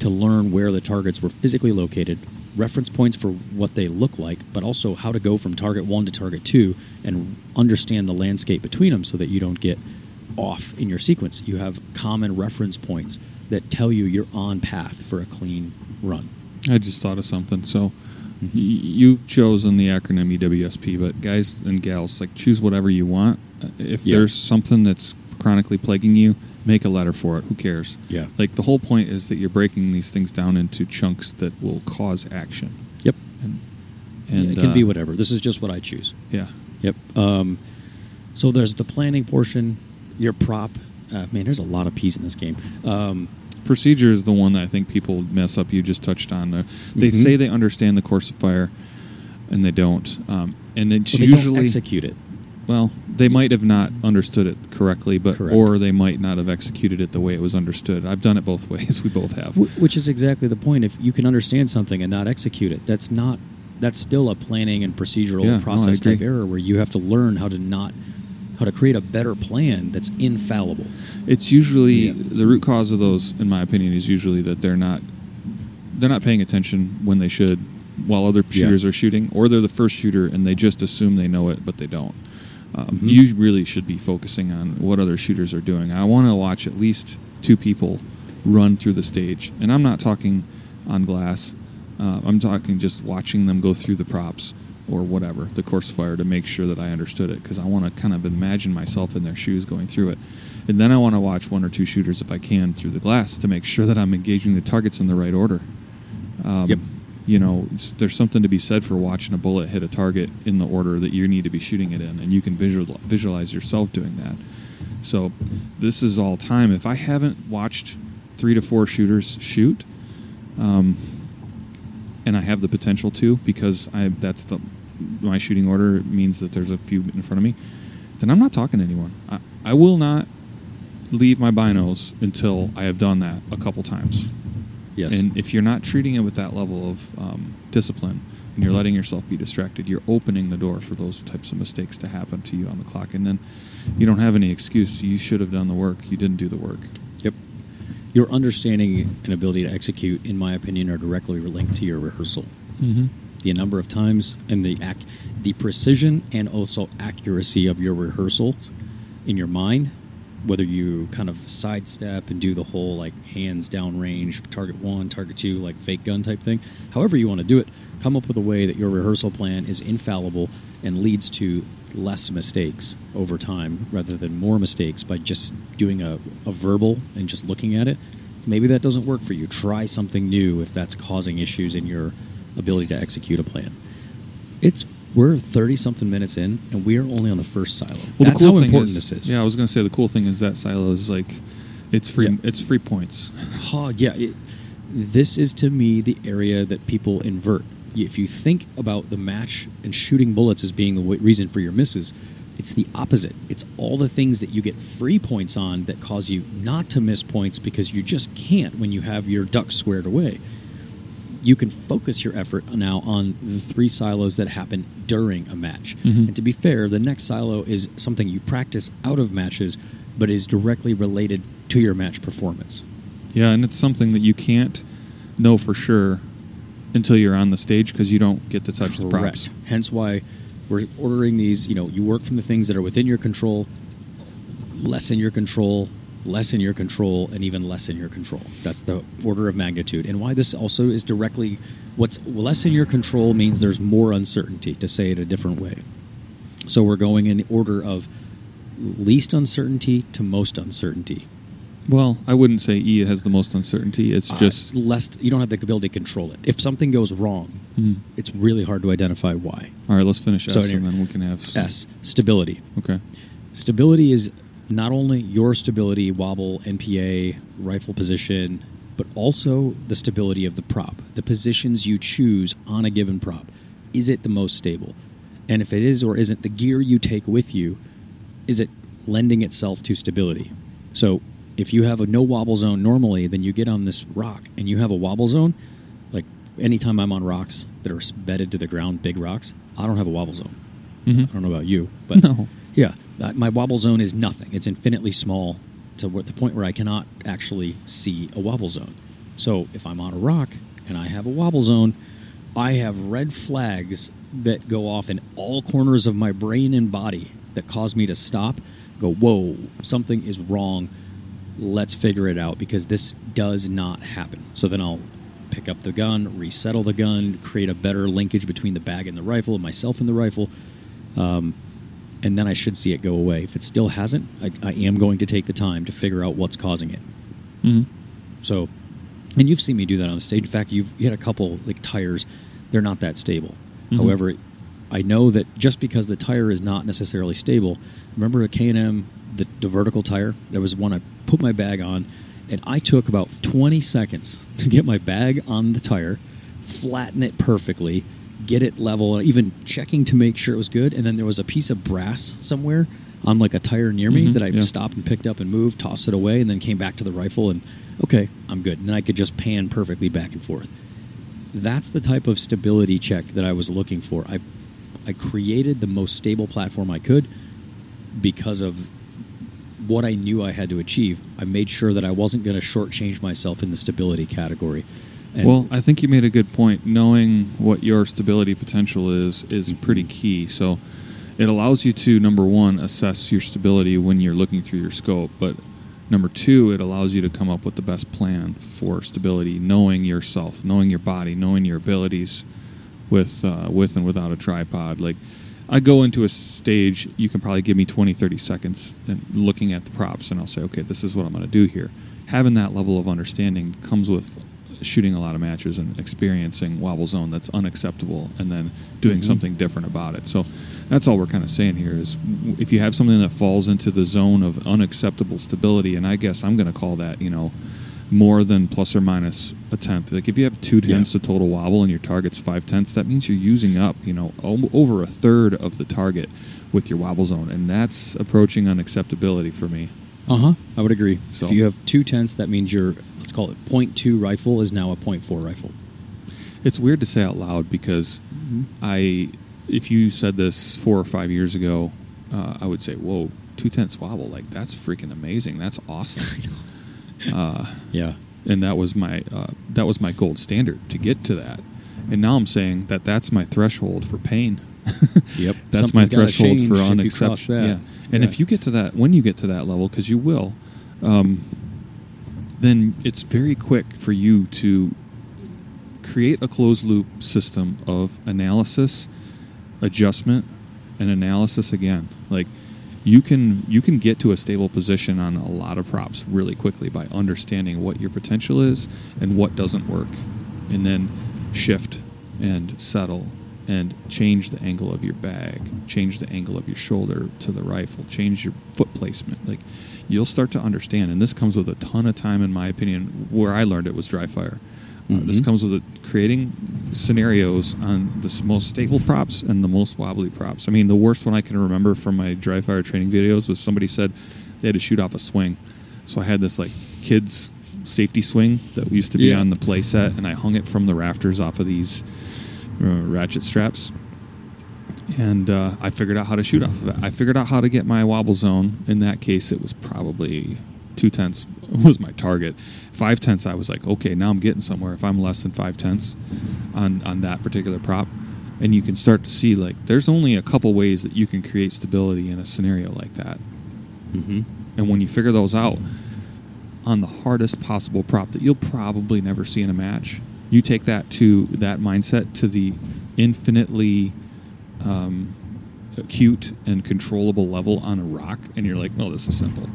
S1: to learn where the targets were physically located, reference points for what they look like, but also how to go from target one to target two and understand the landscape between them so that you don't get off in your sequence. You have common reference points that tell you you're on path for a clean run.
S2: I just thought of something. So y- you've chosen the acronym EWSP, but guys and gals, like choose whatever you want. If
S1: Yeah.
S2: there's something that's chronically plaguing you, make a letter for it. Who cares?
S1: Yeah.
S2: Like the whole point is that you're breaking these things down into chunks that will cause action.
S1: Yep.
S2: And,
S1: Yeah, it can
S2: uh,
S1: be whatever. This is just what I choose.
S2: Yeah.
S1: Yep. Um, so there's the planning portion, your prop. Uh, man, there's a lot of P's in this game. Um,
S2: Procedure is the one that I think people mess up. You just touched on. Uh, They
S1: Mhm.
S2: say they understand the course of fire, and they don't. Um, and it's
S1: they
S2: usually
S1: don't execute it.
S2: Well, they might have not understood it correctly, but
S1: Correct.
S2: or they might not have executed it the way it was understood. I've done it both ways. We both have.
S1: Which is exactly the point. If you can understand something and not execute it, that's not that's still a planning and procedural
S2: Yeah, no,
S1: process type
S2: agree.
S1: error where you have to learn how to not how to create a better plan that's infallible.
S2: It's usually
S1: Yeah.
S2: the root cause of those, in my opinion, is usually that they're not they're not paying attention when they should, while other
S1: Yeah.
S2: shooters are shooting, or they're the first shooter and they just assume they know it, but they don't. Um,
S1: Mhm.
S2: You really should be focusing on what other shooters are doing. I want to watch at least two people run through the stage, and I'm not talking on glass. Uh, I'm talking just watching them go through the props or whatever the course fire to make sure that I understood it because I want to kind of imagine myself in their shoes going through it, and then I want to watch one or two shooters if I can through the glass to make sure that I'm engaging the targets in the right order. Um,
S1: Yep.
S2: You know, there's something to be said for watching a bullet hit a target in the order that you need to be shooting it in, and you can visual, visualize yourself doing that. So, this is all time. If I haven't watched three to four shooters shoot, um, and I have the potential to because I that's the my shooting order means that there's a few in front of me, then I'm not talking to anyone. I, I will not leave my binos until I have done that a couple times.
S1: Yes.
S2: And if you're not treating it with that level of um, discipline and you're letting yourself be distracted, you're opening the door for those types of mistakes to happen to you on the clock. And then you don't have any excuse. You should have done the work. You didn't do the work.
S1: Yep. Your understanding and ability to execute, in my opinion, are directly linked to your rehearsal.
S2: Mm-hmm.
S1: The number of times and the ac- the precision and also accuracy of your rehearsals in your mind, whether you kind of sidestep and do the whole like hands down range, target one, target two, like fake gun type thing. However you want to do it, come up with a way that your rehearsal plan is infallible and leads to less mistakes over time rather than more mistakes by just doing a, a verbal and just looking at it. Maybe that doesn't work for you. Try something new if that's causing issues in your ability to execute a plan. It's we're thirty something minutes in, and we are only on the first silo.
S2: Well,
S1: That's
S2: cool
S1: how important
S2: is,
S1: this is.
S2: Yeah, I was going to say the cool thing is that silo is like, it's free.
S1: Yeah.
S2: It's free points.
S1: Ha, yeah. It, this is to me the area that people invert. If you think about the match and shooting bullets as being the w- reason for your misses, it's the opposite. It's all the things that you get free points on that cause you not to miss points because you just can't when you have your duck squared away. You can focus your effort now on the three silos that happen during a match.
S2: Mhm.
S1: And to be fair, the next silo is something you practice out of matches, but is directly related to your match performance.
S2: Yeah, and it's something that you can't know for sure until you're on the stage because you don't get to touch the props.
S1: Hence why we're ordering these. You know, you work from the things that are within your control, less in your control, less in your control, and even less in your control. That's the order of magnitude. And why this also is directly what's less in your control means there's more uncertainty, to say it a different way. So we're going in order of least uncertainty to most uncertainty.
S2: Well, I wouldn't say E has the most uncertainty. It's just
S1: uh, less. You don't have the ability to control it. If something goes wrong,
S2: Hmm.
S1: it's really hard to identify why.
S2: all right. Let's finish
S1: So
S2: S, and then we can have some-
S1: S stability.
S2: Okay.
S1: Stability is not only your stability, wobble, NPA, rifle position, but also the stability of the prop, the positions you choose on a given prop. Is it the most stable? And if it is or isn't, the gear you take with you, is it lending itself to stability? So if you have a no wobble zone normally, then you get on this rock and you have a wobble zone. Like anytime I'm on rocks that are bedded to the ground, big rocks, I don't have a wobble zone.
S2: Mhm.
S1: I don't know about you, but
S2: No.
S1: Yeah, uh, my wobble zone is nothing. It's infinitely small to the point where I cannot actually see a wobble zone. So if I'm on a rock and I have a wobble zone, I have red flags that go off in all corners of my brain and body that cause me to stop, go, whoa, something is wrong. Let's figure it out because this does not happen. So then I'll pick up the gun, resettle the gun, create a better linkage between the bag and the rifle, and myself and the rifle and then I should see it go away. If it still hasn't, I, I am going to take the time to figure out what's causing it.
S2: Mhm.
S1: So, and you've seen me do that on the stage. In fact, you've you had a couple like tires; they're not that stable.
S2: Mhm.
S1: However, I know that just because the tire is not necessarily stable. Remember a K and M, the, the vertical tire? There was one I put my bag on, and I took about twenty seconds to get my bag on the tire, flatten it perfectly, get it level, and even checking to make sure it was good. And then there was a piece of brass somewhere on like a tire near me
S2: Mhm,
S1: that I
S2: yeah.
S1: stopped and picked up and moved, tossed it away, and then came back to the rifle and okay, I'm good. And then I could just pan perfectly back and forth. That's the type of stability check that I was looking for. I I created the most stable platform I could because of what I knew I had to achieve. I made sure that I wasn't going to shortchange myself in the stability category. And
S2: well, I think you made a good point. Knowing what your stability potential is is pretty key. So it allows you to number one assess your stability when you're looking through your scope, but number two, it allows you to come up with the best plan for stability, knowing yourself, knowing your body, knowing your abilities with uh, with and without a tripod. Like I go into a stage, you can probably give me 20, 30 seconds and looking at the props, and I'll say, okay, this is what I'm going to do here. Having that level of understanding comes with shooting a lot of matches and experiencing wobble zone that's unacceptable and then doing
S1: Mhm.
S2: something different about it. So that's all we're kind of saying here is if you have something that falls into the zone of unacceptable stability, and I guess I'm going to call that, you know, more than plus or minus a tenth. Like if you have two tenths of total wobble and your target's five tenths, that means you're using up, you know, over a third of the target with your wobble zone, and that's approaching unacceptability for me.
S1: Uh huh. I would agree.
S2: So-
S1: if you have two tenths, that means your let's call it point two rifle is now a point .4 rifle.
S2: It's weird to say out loud because I, if you said this four or five years ago, uh, I would say, "Whoa, two tenths wobble! Like that's freaking amazing! That's awesome!" uh,
S1: Yeah.
S2: and that was my uh, that was my gold standard to get to that. And now I'm saying that that's my threshold for pain.
S1: Yep.
S2: That's
S1: Something's
S2: my threshold for
S1: if you cross
S2: unacceptable. Yeah. And
S1: Yeah.
S2: if you get to that, when you get to that level, because you will, um, then it's very quick for you to create a closed loop system of analysis, adjustment, and analysis again. Like you can you can get to a stable position on a lot of props really quickly by understanding what your potential is and what doesn't work, and then shift and settle and change the angle of your bag, change the angle of your shoulder to the rifle, change your foot placement. Like you'll start to understand, and this comes with a ton of time, in my opinion. Where I learned it was dry fire. Uh, this
S1: Mhm.
S2: comes with it creating scenarios on the most stable props and the most wobbly props. I mean, the worst one I can remember from my dry fire training videos was somebody said they had to shoot off a swing. So I had this like kids safety swing that used to be
S1: Yeah.
S2: on the play set, and I hung it from the rafters off of these uh, ratchet straps. And uh, I figured out how to shoot off of it. I figured out how to get my wobble zone. In that case, it was probably two tenths was my target. Five tenths, I was like, okay, now I'm getting somewhere. If I'm less than five tenths on on that particular prop, and you can start to see like there's only a couple ways that you can create stability in a scenario like that.
S1: Mm-hmm.
S2: And when you figure those out on the hardest possible prop that you'll probably never see in a match, you take that to that mindset to the infinitely um, acute and controllable level on a rock, and you're like, "Oh, this is simple."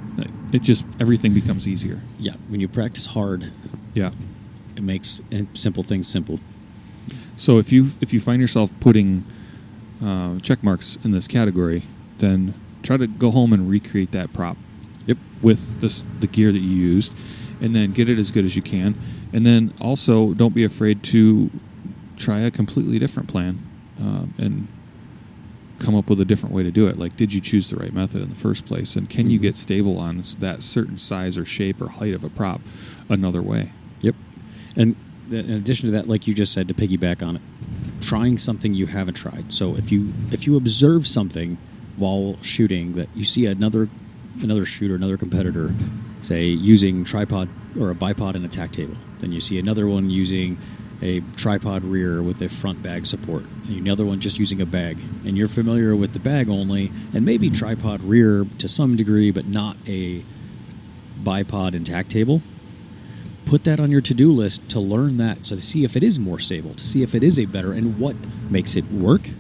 S2: It just everything becomes easier.
S1: Yeah. When you practice hard,
S2: Yeah.
S1: it makes uh, simple things simple.
S2: So if you if you find yourself putting uh, check marks in this category, then try to go home and recreate that prop
S1: Yep.
S2: with this the gear that you used, and then get it as good as you can. And then also don't be afraid to try a completely different plan um, and come up with a different way to do it. Like, did you choose the right method in the first place? And can you
S1: Mhm.
S2: get stable on that certain size or shape or height of a prop another way?
S1: Yep. And in addition to that, like you just said, to piggyback on it, trying something you haven't tried. So if you if you observe something while shooting that you see another another shooter, another competitor, say using tripod or a bipod and a tack table, then you see another one using a tripod rear with a front bag support, and another one just using a bag, and you're familiar with the bag only, and maybe tripod rear to some degree, but not a bipod and tack table. Put that on your to-do list to learn that so to see if it is more stable to see if it is a better and what makes it work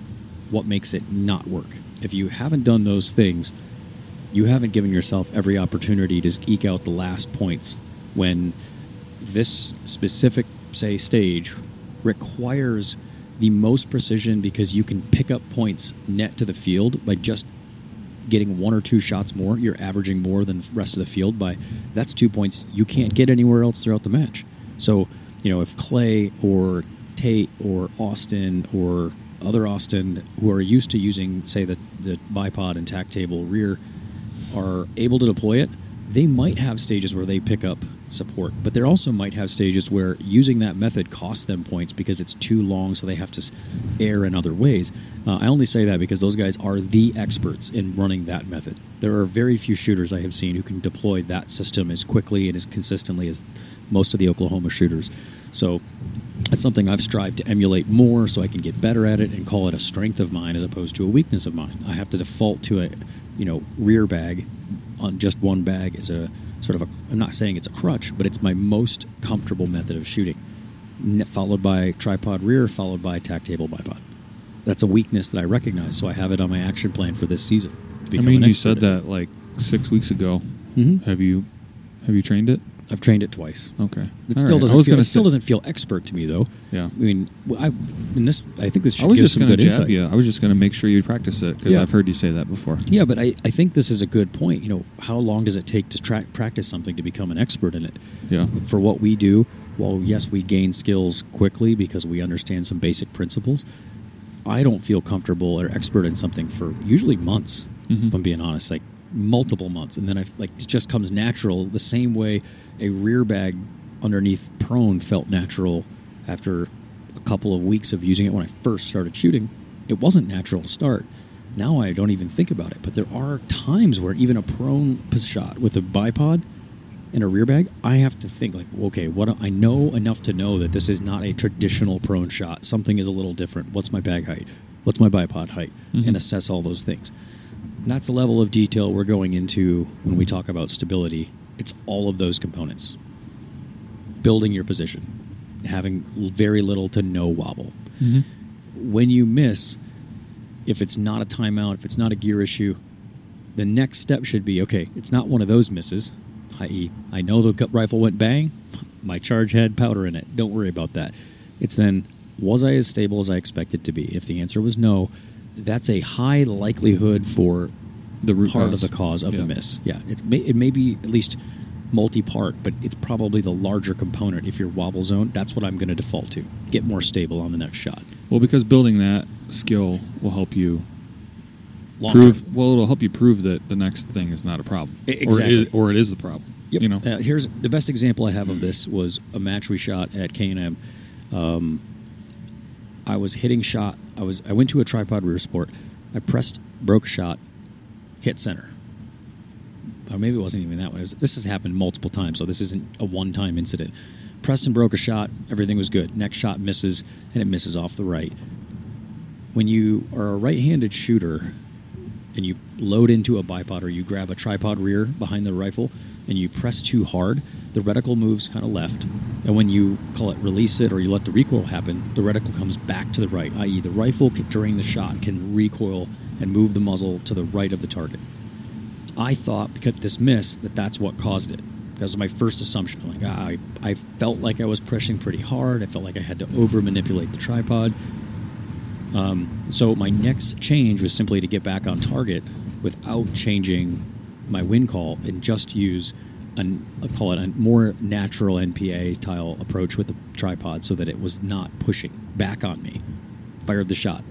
S1: what makes it not work. If you haven't done those things you haven't given yourself every opportunity to eke out the last points when this specific say stage requires the most precision because you can pick up points net to the field by just getting one or two shots more, you're averaging more than the rest of the field by that's two points you can't get anywhere else throughout the match. So, you know, if Clay or Tate or Austin or other Austin who are used to using, say, the, the bipod and tack table rear are able to deploy it, they might have stages where they pick up support, but there also might have stages where using that method costs them points because it's too long, so they have to err in other ways. Uh, I only say that because those guys are the experts in running that method. There are very few shooters I have seen who can deploy that system as quickly and as consistently as most of the Oklahoma shooters. So it's something I've strived to emulate more so I can get better at it and call it a strength of mine as opposed to a weakness of mine. I have to default to a, you know, rear bag on just one bag is a sort of a I'm not saying it's a crutch, but it's my most comfortable method of shooting. Followed by tripod rear, followed by tack table bipod. That's a weakness that I recognize, so I have it on my action plan for this season.
S2: I mean, you said
S1: at
S2: that like six weeks ago.
S1: Mhm.
S2: Have you have you trained it?
S1: I've trained it twice.
S2: Okay,
S1: It
S2: All
S1: still
S2: right.
S1: Doesn't. Feel, it still doesn't feel expert to me, though.
S2: Yeah.
S1: I mean, I, and this. I think this should
S2: I was just
S1: some
S2: going to
S1: good
S2: jab
S1: insight.
S2: you. I was just going to make sure you practice it because
S1: Yeah.
S2: I've heard you say that before.
S1: Yeah, but I, I think this is a good point. You know, how long does it take to tra- practice something to become an expert in it?
S2: Yeah.
S1: For what we do, well, yes, we gain skills quickly because we understand some basic principles, I don't feel comfortable or expert in something for usually months.
S2: Mhm.
S1: If I'm being honest, like multiple months, and then I like it just comes natural. The same way a rear bag underneath prone felt natural after a couple of weeks of using it when I first started shooting. It wasn't natural to start. Now I don't even think about it. But there are times where even a prone shot with a bipod and a rear bag, I have to think like, okay, what I know enough to know that this is not a traditional prone shot. Something is a little different. What's my bag height? What's my bipod height?
S2: Mhm.
S1: And assess all those things. That's the level of detail we're going into when we talk about stability. It's all of those components. Building your position, having very little to no wobble.
S2: Mhm.
S1: When you miss, if it's not a timeout, if it's not a gear issue, the next step should be okay, it's not one of those misses, i.e., I know the gut rifle went bang, my charge had powder in it. Don't worry about that. It's then, was I as stable as I expected to be? If the answer was no, that's a high likelihood for
S2: The root
S1: part of the cause of
S2: Yeah.
S1: the miss. Yeah, it may, it may be at least multi-part, but it's probably the larger component. If you're wobble zone, that's what I'm going to default to. Get more stable on the next shot.
S2: Well, because building that skill will help you
S1: Long
S2: prove. Well, it'll help you prove that the next thing is not a problem,
S1: E-
S2: or, it
S1: exactly.
S2: or it is the problem.
S1: Yep.
S2: You know.
S1: Uh, here's the best example I have of this was a match we shot at K and M. Um, I was hitting shot. I was I went to a tripod rear sport. I pressed, broke shot, hit center. Or maybe it wasn't even that one. Was, this has happened multiple times, so this isn't a one-time incident. Preston broke a shot. Everything was good. Next shot misses, and it misses off the right. When you are a right-handed shooter, and you load into a bipod or you grab a tripod rear behind the rifle and you press too hard, the reticle moves kind of left. And when you call it release it or you let the recoil happen, the reticle comes back to the right, i.e., the rifle during the shot can recoil and move the muzzle to the right of the target. I thought because this miss that that's what caused it. That was my first assumption. Like I, I felt like I was pressing pretty hard. I felt like I had to over manipulate the tripod. Um, so my next change was simply to get back on target without changing my wind call and just use an I'll call it a more natural NPA tile approach with the tripod so that it was not pushing back on me. Fired the shot.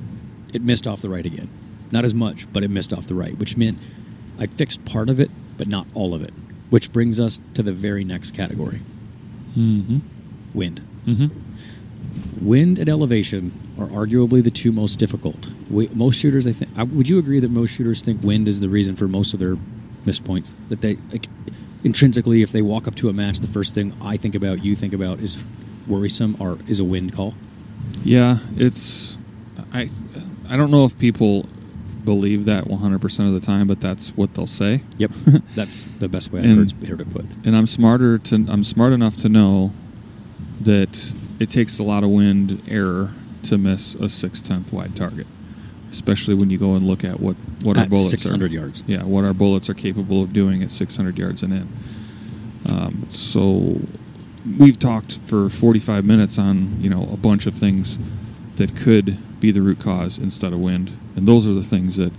S1: It missed off the right again. Not as much, but it missed off the right, which meant I fixed part of it, but not all of it. Which brings us to the very next category
S2: Mm-hmm.
S1: wind.
S2: Mm-hmm.
S1: Wind and elevation are arguably the two most difficult. We, most shooters, I think, I- would you agree that most shooters think wind is the reason for most of their missed points? That they, like, intrinsically, if they walk up to a match, the first thing I think about, you think about, is worrisome or is a wind call.
S2: Yeah, it's I I don't know if people believe that 100% of the time, but that's what they'll say.
S1: Yep, that's the best way I've
S2: And-
S1: heard, heard it put.
S2: And I'm smarter to I'm smart enough to know that it takes a lot of wind error to miss a six tenth wide target, especially when you go and look at what what our
S1: At
S2: bullets
S1: 600
S2: are.
S1: yards.
S2: Yeah, what our bullets are capable of doing at 600 yards and in. Um, so we've talked for 45 minutes on you know a bunch of things that could be the root cause instead of wind, and those are the things that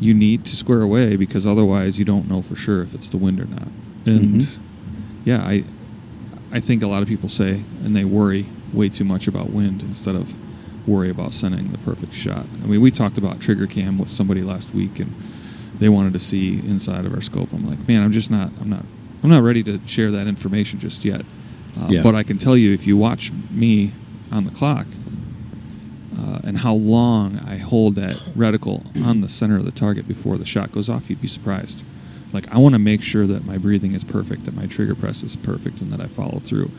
S2: you need to square away because otherwise you don't know for sure if it's the wind or not. And
S1: Mhm.
S2: yeah, I I think a lot of people say and they worry way too much about wind instead of worry about sending the perfect shot. I mean, we talked about trigger cam with somebody last week and they wanted to see inside of our scope. I'm like, man, I'm just not I'm not I'm not ready to share that information just yet. Uh,
S1: Yeah.
S2: But I can tell you if you watch me on the clock, uh, and how long I hold that reticle on the center of the target before the shot goes off, you'd be surprised. Like I want to make sure that my breathing is perfect, that my trigger press is perfect, and that I follow through.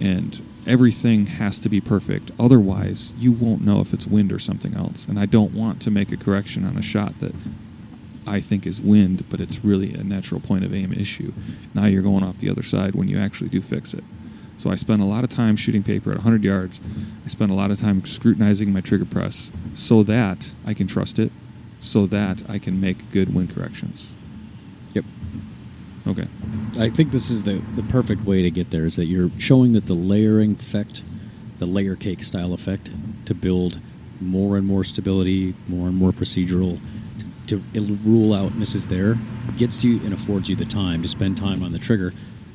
S2: And everything has to be perfect. Otherwise, you won't know if it's wind or something else. And I don't want to make a correction on a shot that I think is wind, but it's really a natural point of aim issue. Now you're going off the other side when you actually do fix it. So I spend a lot of time shooting paper at 100 yards. I spend a lot of time scrutinizing my trigger press so that I can trust it, so that I can make good wind corrections.
S1: Yep.
S2: Okay.
S1: I think this is the, the perfect way to get there is that you're showing that the layering effect, the layer cake style effect, to build more and more stability, more and more procedural, to, to rule out misses there, gets you and affords you the time to spend time on the trigger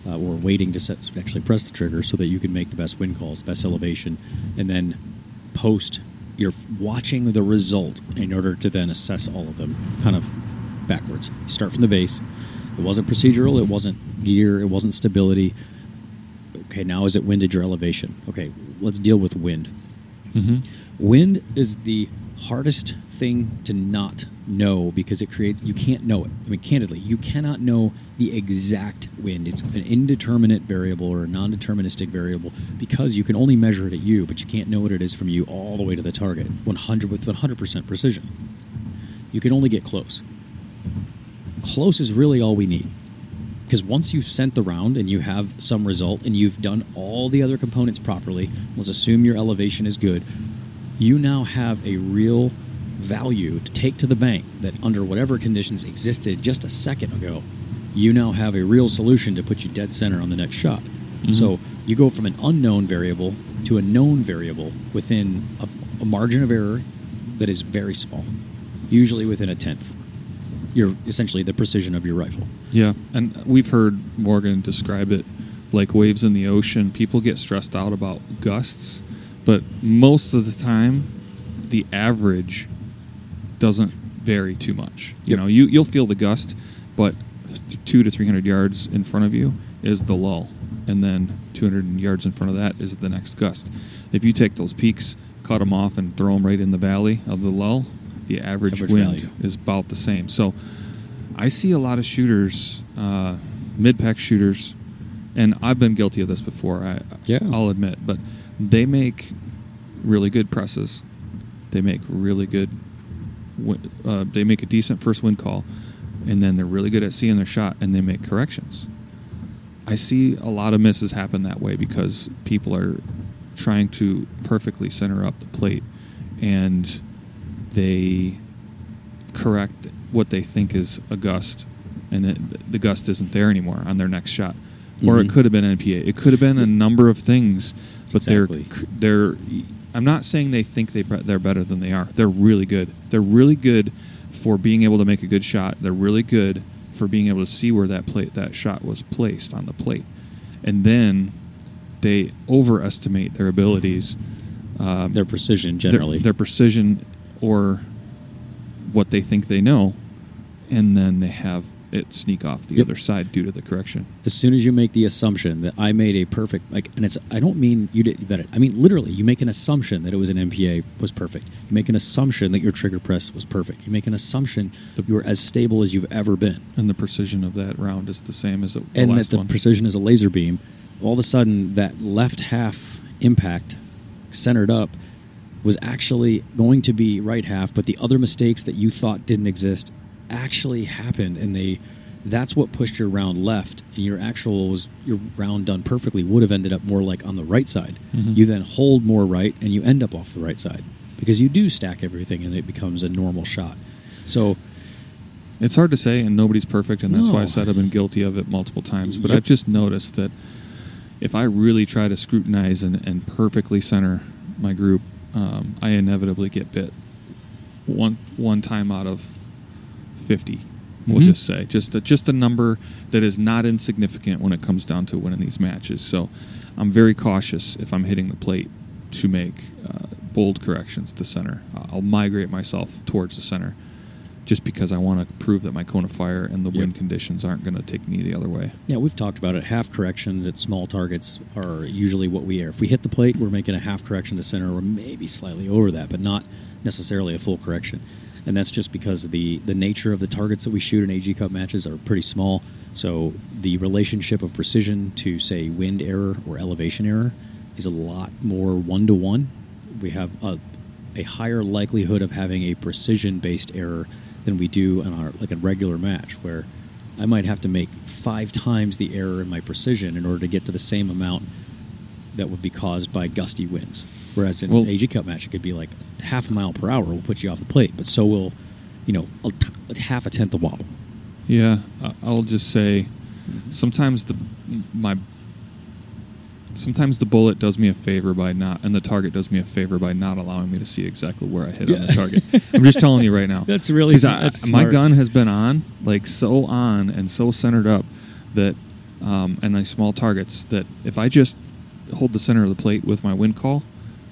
S1: uh, or waiting to set, actually press the trigger so that you can make the best wind calls, best elevation, and then post. You're watching the result in order to then assess all of them kind of backwards. You start from the base. It wasn't procedural. It wasn't gear. It wasn't stability. Okay, now is it windage or elevation? Okay, let's deal with wind.
S2: Mm-hmm.
S1: Wind is the hardest thing to not know because it creates you can't know it. I mean, candidly, you cannot know the exact wind. It's an indeterminate variable or a non-deterministic variable because you can only measure it at you, but you can't know what it is from you all the way to the target, 100 with 100% precision. You can only get close. Close is really all we need. Because once you've sent the round and you have some result and you've done all the other components properly, let's assume your elevation is good, you now have a real value to take to the bank that under whatever conditions existed just a second ago, you now have a real solution to put you dead center on the next shot. Mm-hmm. So you go from an unknown variable to a known variable within a, a margin of error that is very small, usually within a tenth. You're essentially the precision of your rifle.
S2: Yeah, and we've heard Morgan describe it like waves in the ocean. People get stressed out about gusts, but most of the time, the average doesn't vary too much. You
S1: Yep.
S2: know, you you'll feel the gust, but two to three hundred yards in front of you is the lull, and then two hundred yards in front of that is the next gust. If you take those peaks, cut them off, and throw them right in the valley of the lull, the average,
S1: Average
S2: wind
S1: value.
S2: is about the same. So. I see a lot of shooters, uh, mid-pack shooters, and I've been guilty of this before. I,
S1: Yeah.
S2: I'll admit, but they make really good presses. They make really good. Uh, they make a decent first wind call, and then they're really good at seeing their shot, and they make corrections. I see a lot of misses happen that way because people are trying to perfectly center up the plate, and they correct what they think is a gust, and it, the gust isn't there anymore on their next shot. Or it
S1: Mhm.
S2: could have been NPA. It could have been a number of things, but
S1: Exactly.
S2: they're they're. I'm not saying they think they they're better than they are. They're really good. They're really good for being able to make a good shot. They're really good for being able to see where that plate that shot was placed on the plate, and then they overestimate their abilities, um,
S1: Their precision
S2: their-
S1: generally.
S2: their, precision, or what they think they know, and then they have it sneak off the
S1: Yep.
S2: other side due to the correction.
S1: as soon as you make the assumption that I made a perfect like, and it's I don't mean you did vet it. I mean literally, you make an assumption that it was an NPA was perfect. You make an assumption that your trigger press was perfect. You make an assumption that you were as stable as you've ever been,
S2: And the precision of that round is the same as the
S1: and that the
S2: one.
S1: precision is a laser beam. All of a sudden, that left half impact centered up was actually going to be right half, but the other mistakes that you thought didn't exist actually happened, and they that's what pushed your round left, and your actual was your round done perfectly would have ended up more like on the right side.
S2: Mhm.
S1: You then hold more right, and you end up off the right side because you do stack everything, and it becomes a normal shot. So
S2: It's hard to say, and nobody's perfect, and that's why I said I've been guilty of it multiple times. But
S1: Yep.
S2: I've just noticed that if I really try to scrutinize and, and perfectly center my group, um, I inevitably get bit one one time out of fifty. We'll
S1: Mhm.
S2: just say just a, just a number that is not insignificant when it comes down to winning these matches. So I'm very cautious if I'm hitting the plate to make uh, bold corrections to center. I'll migrate myself towards the center just because I want to prove that my cone of fire and the
S1: Yep.
S2: wind conditions aren't going to take me the other way.
S1: Yeah, we've talked about it. Half corrections at small targets are usually what we air. If we hit the plate, we're making a half correction to center, or maybe slightly over that, but not necessarily a full correction. And that's just because the the nature of the targets that we shoot in AG Cup matches are pretty small. So the relationship of precision to say wind error or elevation error is a lot more one to one. We have a a higher likelihood of having a precision based error than we do in our like a regular match where I might have to make five times the error in my precision in order to get to the same amount that would be caused by gusty winds. Whereas in
S2: Well-
S1: an AG Cup match, it could be like half a mile per hour will put you off the plate, but so will, you know, a t- a half a tenth of wobble.
S2: Yeah, I'll just say sometimes the my sometimes the bullet does me a favor by not and the target does me a favor by not allowing me to see exactly where I hit on the target. I'm just telling you right now.
S1: That's really smart.
S2: My gun has been on like so on and so centered up that um, and nice small targets that if I just hold the center of the plate with my wind call,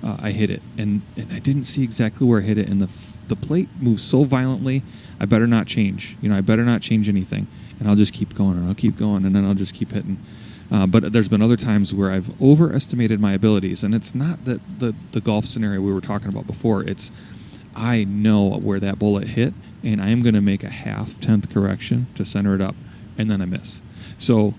S2: uh, I hit it and and I didn't see exactly where I hit it and the f- the plate moves so violently. I better not change. You know, I better not change anything, and I'll just keep going and I'll keep going and then I'll just keep hitting. Uh, but there's been other times where I've overestimated my abilities, and it's not that the the golf scenario we were talking about before. It's I know where that bullet hit, and I am going to make a half tenth correction to center it up, and then I miss. So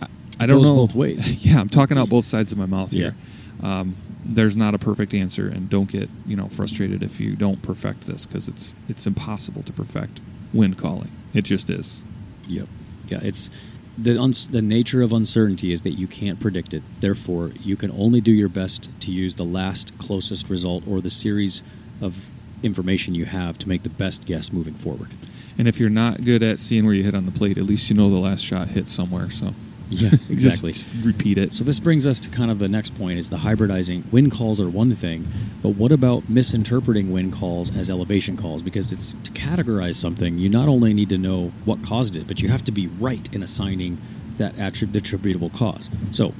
S2: I, I don't
S1: Goes
S2: know
S1: both ways.
S2: yeah, I'm talking out both sides of my mouth
S1: Yeah.
S2: here. Um, there's not a perfect answer, and don't get you know frustrated if you don't perfect this because it's it's impossible to perfect wind calling. It just is.
S1: Yep. Yeah, it's the uns- the nature of uncertainty is that you can't predict it. Therefore, you can only do your best to use the last closest result or the series of information you have to make the best guess moving forward.
S2: And if you're not good at seeing where you hit on the plate, at least you know the last shot hit somewhere. So
S1: Yeah, exactly.
S2: just repeat it.
S1: So this brings us to kind of the next point is the hybridizing. Wind calls are one thing, but what about misinterpreting wind calls as elevation calls? Because it's to categorize something, you not only need to know what caused it, but you have to be right in assigning that attrib- attributable cause. So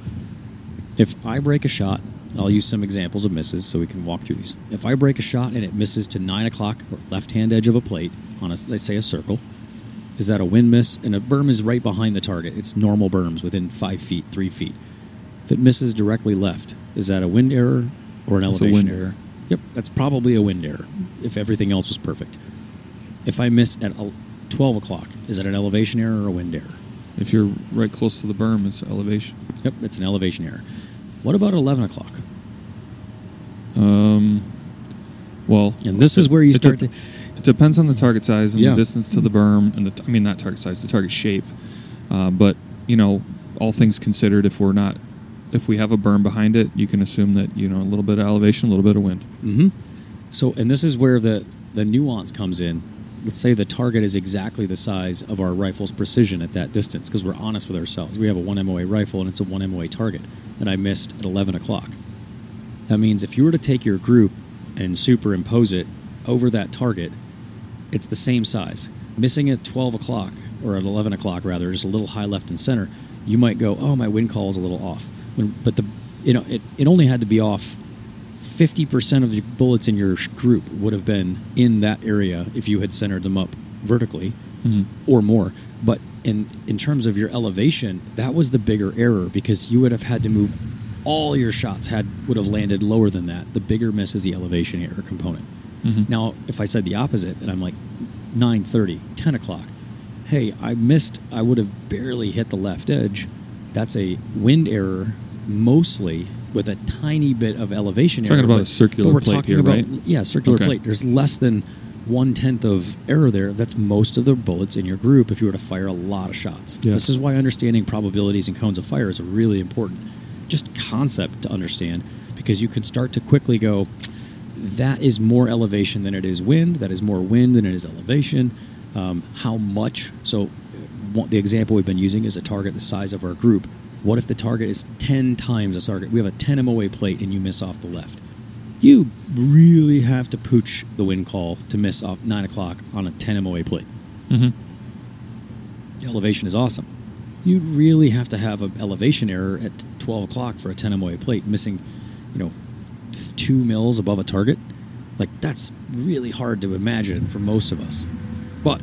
S1: if I break a shot, I'll use some examples of misses so we can walk through these. If I break a shot and it misses to nine o'clock or left hand edge of a plate on a let's say a circle, is that a wind miss? And a berm is right behind the target. It's normal berms within five feet, three feet. If it misses directly left, is that a wind error or an elevation
S2: wind
S1: error?
S2: error.
S1: Yep, that's probably a wind error if everything else was perfect. If I miss at 12 o'clock, is it an elevation error or a wind error?
S2: If you're right close to the berm, it's elevation.
S1: Yep, it's an elevation error. What about 11 o'clock?
S2: Um, well,
S1: And this is where you start to.
S2: It depends on the target size and
S1: Yeah.
S2: the distance to the berm, and the, I mean not target size, the target shape. Uh, but you know, all things considered, if we're not, if we have a berm behind it, you can assume that you know a little bit of elevation, a little bit of wind.
S1: hmm So, and this is where the the nuance comes in. Let's say the target is exactly the size of our rifle's precision at that distance, because we're honest with ourselves. We have a one MOA rifle and it's a one MOA target, and I missed at 11 o'clock. That means if you were to take your group and superimpose it over that target, it's the same size. missing at 12 o'clock or at 11 o'clock rather, just a little high left and center, you might go, oh, my wind call is a little off. When, but the you know it, it only had to be off 50% of the bullets in your group would have been in that area if you had centered them up vertically mm-hmm. or more. But in in terms of your elevation, that was the bigger error because you would have had to move all your shots had would have landed lower than that. The bigger miss is the elevation error component. Mm-hmm. Now, if I said the opposite and I'm like 9:30, 10 o'clock, hey, I missed. I would have barely hit the left edge. That's a wind error, mostly with a tiny bit of elevation error.
S2: Talking
S1: error.
S2: about a
S1: but-
S2: circular
S1: but we're
S2: plate
S1: talking
S2: here,
S1: about,
S2: right?
S1: Yeah, circular
S2: Okay.
S1: plate. There's less than one tenth of error there. That's most of the bullets in your group if you were to fire a lot of shots.
S2: Yeah.
S1: This is why understanding probabilities and cones of fire is really important. Just concept to understand because you can start to quickly go, that is more elevation than it is wind. That is more wind than it is elevation. Um, how much? So, uh, one- the example we've been using is a target the size of our group. What if the target is 10 times the target? We have a 10 MOA plate and you miss off the left. You really have to pooch the wind call to miss off 9 o'clock on a 10 MOA plate.
S2: Mm-hmm.
S1: Elevation is awesome. You really have to have an elevation error at 12 o'clock for a 10 MOA plate, missing, you know, two mils above a target. Like, that's really hard to imagine for most of us. But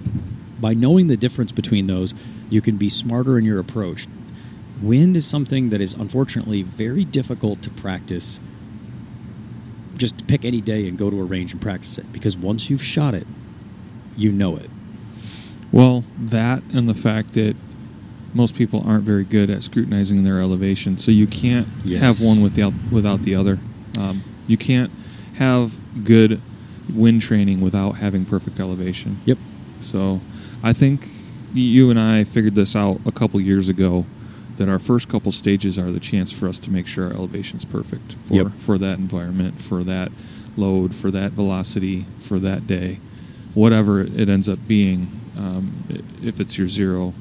S1: by knowing the difference between those, you can be smarter in your approach. Wind is something that is unfortunately very difficult to practice. Just pick any day and go to a range and practice it because once you've shot it, you know it.
S2: Well, that and the fact that most people aren't very good at scrutinizing their elevation, so you can't
S1: Yes.
S2: have one without without the other. Um, you can't have good wind training without having perfect elevation.
S1: Yep.
S2: So, I think you and I figured this out a couple years ago that our first couple stages are the chance for us to make sure our elevation's perfect for
S1: Yep.
S2: for that environment, for that load, for that velocity, for that day, whatever it ends up being. Um, if it's your zero,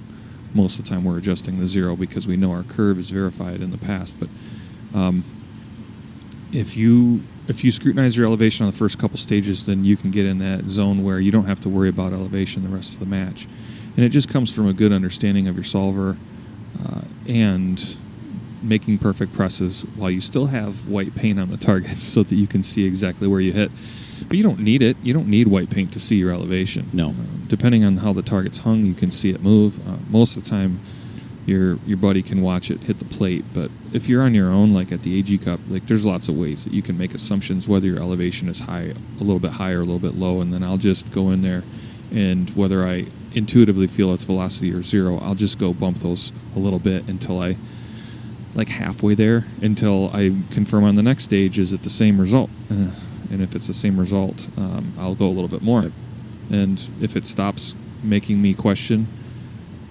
S2: most of the time we're adjusting the zero because we know our curve is verified in the past. But um, if you if you scrutinize your elevation on the first couple stages, then you can get in that zone where you don't have to worry about elevation the rest of the match, and it just comes from a good understanding of your solver uh, and making perfect presses while you still have white paint on the targets so that you can see exactly where you hit. But you don't need it. You don't need white paint to see your elevation.
S1: No.
S2: Um, depending on how the target's hung, you can see it move. Uh, most of the time, your your buddy can watch it hit the plate. But if you're on your own, like at the AG Cup, like there's lots of ways that you can make assumptions whether your elevation is high, a little bit high or a little bit low, and then I'll just go in there, and whether I intuitively feel it's velocity or zero, I'll just go bump those a little bit until I like halfway there until I confirm on the next stage is it the same result. Uh, and if it's the same result, um, I'll go a little bit more. And if it stops making me question,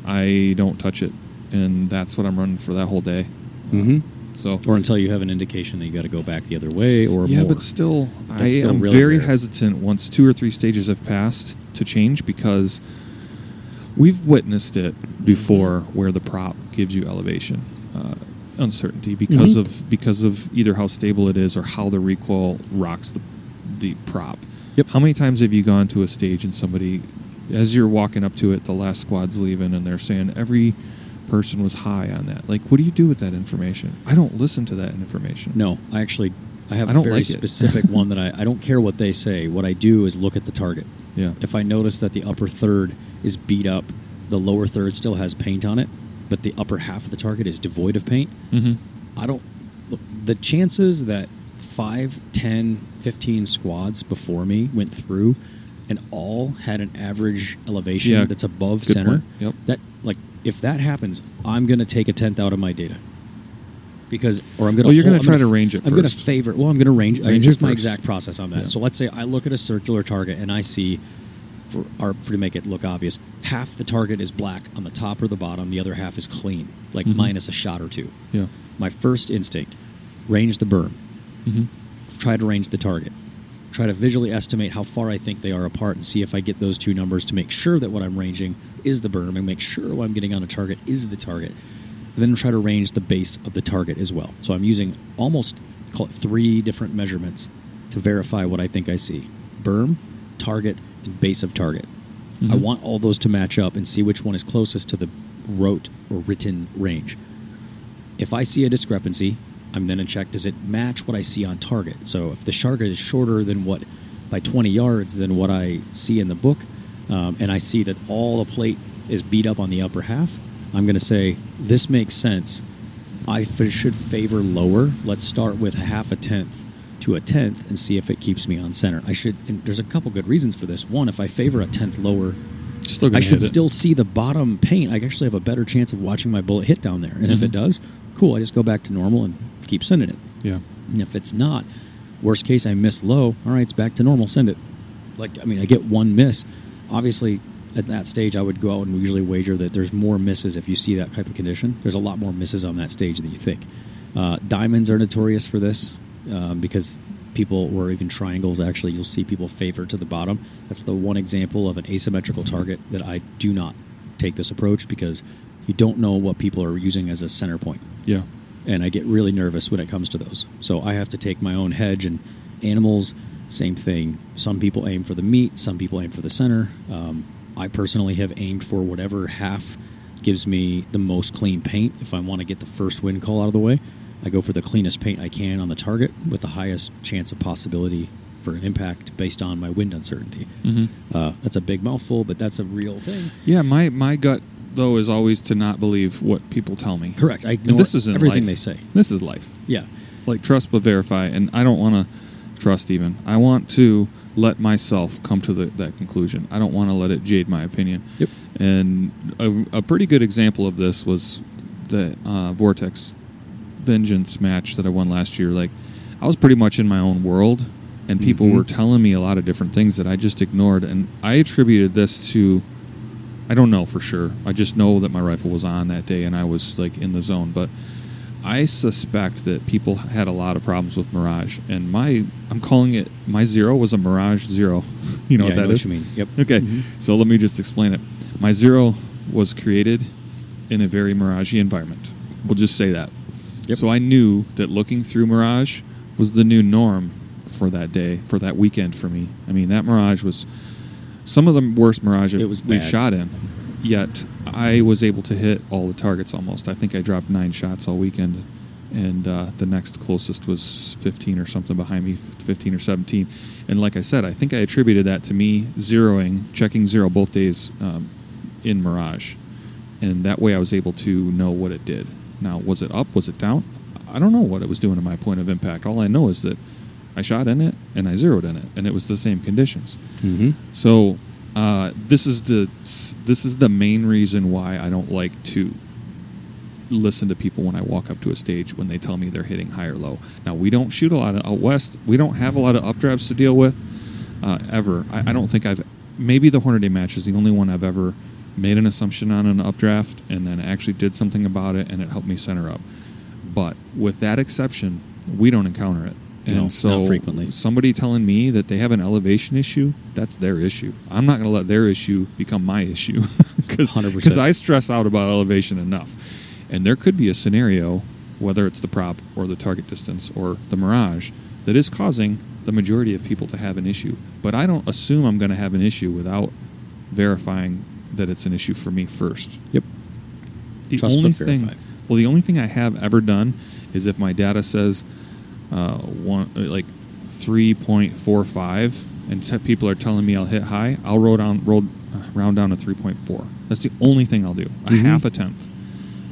S2: I don't touch it. And that's what I'm running for that whole day.
S1: Mm-hmm.
S2: So
S1: Or until you have an indication that you got to go back the other way or
S2: yeah,
S1: more.
S2: but still, I
S1: still
S2: am
S1: really
S2: very hesitant once two or three stages have passed to change because we've witnessed it before where the prop gives you elevation uh, uncertainty because
S1: Mhm.
S2: of because of either how stable it is or how the recoil rocks the the prop.
S1: Yep.
S2: How many times have you gone to a stage and somebody, as you're walking up to it, the last squad's leaving and they're saying every person was high on that. Like, what do you do with that information? I don't listen to that information.
S1: No, I actually I have
S2: I
S1: a very
S2: like
S1: specific one that I, I don't care what they say. What I do is look at the target.
S2: Yeah.
S1: If I notice that the upper third is beat up, the lower third still has paint on it, but the upper half of the target is devoid of paint,
S2: Mm-hmm.
S1: I don't look the chances that 5, 10, 15 squads before me went through and all had an average elevation
S2: Yeah,
S1: that's above center.
S2: Yep.
S1: That like if that happens, I'm going to take a tenth out of my data. Because or I'm going to
S2: Well, you're gonna try to range it
S1: I'm going to favor well, I'm going to range,
S2: Range
S1: here's my exact process on that.
S2: Yeah.
S1: So let's say I look at a circular target and I see for, or for to make it look obvious, half the target is black on the top or the bottom, the other half is clean, like
S2: Mhm.
S1: minus a shot or two.
S2: Yeah.
S1: My first instinct, range the berm.
S2: Mm-hmm.
S1: Try to range the target. Try to visually estimate how far I think they are apart and see if I get those two numbers to make sure that what I'm ranging is the berm and make sure what I'm getting on a target is the target. And then try to range the base of the target as well. So I'm using almost call it three different measurements to verify what I think I see. Berm, target, and base of target. I
S2: Mhm.
S1: want all those to match up and see which one is closest to the wrote or written range. If I see a discrepancy, I'm then to check does it match what I see on target. So if the target is shorter than what by 20 yards than what I see in the book, um, and I see that all the plate is beat up on the upper half, I'm going to say this makes sense. I f- should favor lower. Let's start with a half a tenth to a tenth and see if it keeps me on center. I should. And there's a couple good reasons for this. One, if I favor a tenth lower,
S2: Still
S1: I should still see the bottom paint. I actually have a better chance of watching my bullet hit down there. And if it does, cool. I just go back to normal and keep sending it.
S2: Yeah.
S1: And if it's not, worst case, I miss low. All right, it's back to normal. Send it. Like I mean, I get one miss. Obviously, at that stage, I would go out and usually wager that there's more misses if you see that type of condition. There's a lot more misses on that stage than you think. Uh, diamonds are notorious for this um, because people, or even triangles, actually, you'll see people favor to the bottom. That's the one example of an asymmetrical target that I do not take this approach because you don't know what people are using as a center point
S2: Yeah.
S1: and I get really nervous when it comes to those. So I have to take my own hedge. And animals, same thing. Some people aim for the meat, some people aim for the center. Um, I personally have aimed for whatever half gives me the most clean paint. If I want to get the first wind call out of the way, I go for the cleanest paint I can on the target with the highest chance of possibility for an impact based on my wind uncertainty.
S2: hmm
S1: Uh, that's a big mouthful, but that's a real thing.
S2: Yeah. My my gut though is always to not believe what people tell me.
S1: Correct. I ignore
S2: this isn't
S1: everything
S2: life.
S1: they say.
S2: This is life.
S1: Yeah.
S2: Like trust but verify, and I don't want to trust even. I want to let myself come to the, that conclusion. I don't want to let it jade my opinion.
S1: Yep.
S2: And a, a pretty good example of this was the uh, Vortex Vengeance match that I won last year. Like, I was pretty much in my own world, and people
S1: Mhm.
S2: were telling me a lot of different things that I just ignored. And I attributed this to, I don't know for sure. I just know that my rifle was on that day and I was like in the zone. But I suspect that people had a lot of problems with Mirage, and my I'm calling it my zero was a Mirage zero. you know
S1: yeah,
S2: what
S1: I
S2: that
S1: know
S2: is?
S1: what you mean. Yep.
S2: Okay,
S1: Mhm.
S2: so let me just explain it. My zero was created in a very Miragey environment. We'll just say that.
S1: Yep.
S2: So I knew that looking through Mirage was the new norm for that day, for that weekend for me. I mean, that Mirage was some of the worst Mirage
S1: It was
S2: we've
S1: bad.
S2: shot in. Yet I was able to hit all the targets almost. I think I dropped nine shots all weekend, and uh, the next closest was 15 or something behind me, 15 or 17. And like I said, I think I attributed that to me zeroing, checking zero both days um, in Mirage, and that way I was able to know what it did. Now, was it up? Was it down? I don't know what it was doing to my point of impact. All I know is that I shot in it and I zeroed in it, and it was the same conditions.
S1: Mm-hmm.
S2: So uh, this is the this is the main reason why I don't like to listen to people when I walk up to a stage when they tell me they're hitting high or low. Now we don't shoot a lot of out west. We don't have a lot of updrafts to deal with uh, ever. I, I don't think I've maybe the Hornady match is the only one I've ever made an assumption on an updraft and then actually did something about it and it helped me center up. But with that exception, we don't encounter it. And
S1: No, not
S2: so
S1: frequently.
S2: somebody telling me that they have an elevation issue, that's their issue. I'm not going to let their issue become my issue because
S1: 100%.
S2: I stress out about elevation enough. And there could be a scenario, whether it's the prop or the target distance or the mirage, that is causing the majority of people to have an issue. But I don't assume I'm going to have an issue without verifying that it's an issue for me first.
S1: Yep.
S2: The
S1: Trust
S2: only thing, well, the only thing I have ever done is if my data says uh, one uh, like three point four five, and set people are telling me I'll hit high, I'll roll down, roll, uh, round down to three point four. That's the only thing I'll do. A
S1: Mhm.
S2: half a tenth.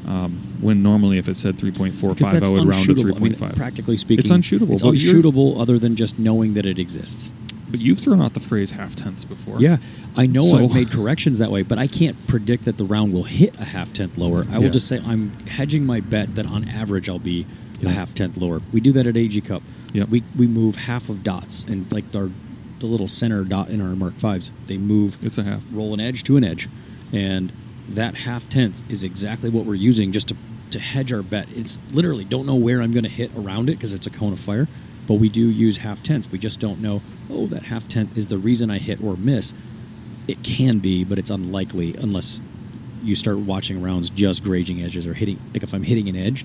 S2: Um, when normally, if it said three point four
S1: Because
S2: five,
S1: that's
S2: I would round to 3.5.
S1: I mean, practically speaking,
S2: It's unshootable,
S1: It's unshootable other than just knowing that it exists.
S2: but you've thrown out the phrase half tenths before.
S1: Yeah, I know
S2: So-
S1: I've made corrections that way, but I can't predict that the round will hit a half tenth lower. I will
S2: Yeah.
S1: just say I'm hedging my bet that on average I'll be
S2: Yeah.
S1: a half tenth lower. We do that at AG Cup.
S2: Yep.
S1: We we move half of dots and like our the little center dot in our Mark Fives. They move
S2: It's a half.
S1: roll an edge to an edge, and that half tenth is exactly what we're using just to to hedge our bet. It's literally don't know where I'm going to hit around it because it's a cone of fire, but we do use half tenths. We just don't know. Oh, that half tenth is the reason I hit or miss. It can be, but it's unlikely unless you start watching rounds just grazing edges or hitting. Like if I'm hitting an edge,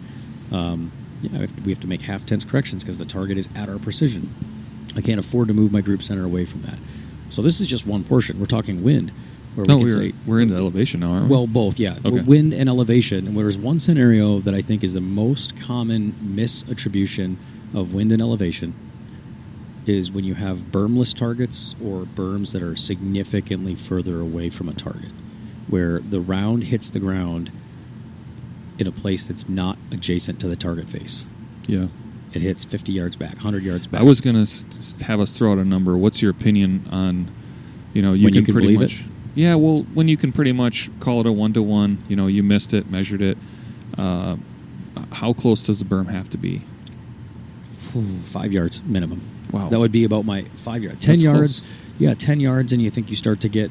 S1: um, yeah, I have to- we have to make half tenths corrections because the target is at our precision. I can't afford to move my group center away from that. So this is just one portion. We're talking wind. where
S2: No,
S1: we oh,
S2: we're,
S1: say,
S2: we're into elevation now, aren't we?
S1: well, both, yeah.
S2: Okay.
S1: Wind and elevation. And there's one scenario that I think is the most common misattribution of wind and elevation is when you have bermless targets or berms that are significantly further away from a target, where the round hits the ground in a place that's not adjacent to the target face.
S2: yeah.
S1: It hits 50 yards back, 100 yards back.
S2: I was gonna s- s- have us throw out a number. What's your opinion on, you know, you
S1: When
S2: can,
S1: you can
S2: pretty
S1: believe it?
S2: much, yeah. Well, when you can pretty much call it a one to one, you know, you missed it, measured it. Uh, how close does the berm have to be?
S1: five yards minimum.
S2: Wow.
S1: That would be about my five yards. Ten
S2: That's
S1: yards.
S2: close.
S1: Yeah, ten yards, and you think you start to get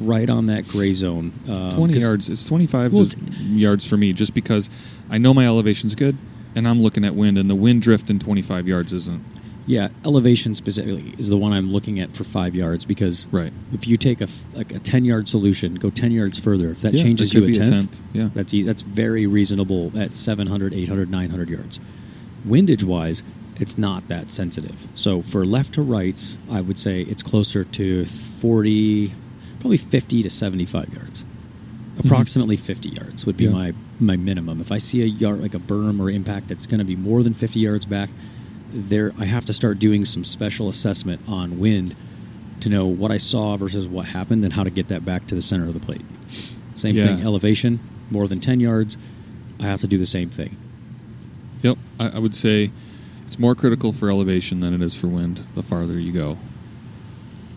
S1: right on that gray zone. Um,
S2: Twenty yards. It's twenty-five
S1: Well,
S2: to- yards for me, just because I know my elevation's good, and I'm looking at wind, and the wind drift in twenty-five yards isn't
S1: Yeah, elevation specifically is the one I'm looking at for five yards because
S2: right.
S1: if you take a like a ten yard solution, go ten yards further. If that
S2: Yeah,
S1: changes you a
S2: be a
S1: tenth,
S2: tenth, yeah.
S1: that's that's very reasonable at 700, 800, 900 yards. Windage wise, it's not that sensitive. So for left to rights, I would say it's closer to 40, probably 50 to 75 yards. Approximately 50 yards would be
S2: Mm-hmm. Yeah.
S1: my my minimum. If I see a yard like a berm or impact that's going to be more than 50 yards back, there I have to start doing some special assessment on wind to know what I saw versus what happened and how to get that back to the center of the plate. Same
S2: Yeah.
S1: thing, elevation, more than 10 yards, I have to do the same thing.
S2: Yep, I, I would say it's more critical for elevation than it is for wind. The farther you go,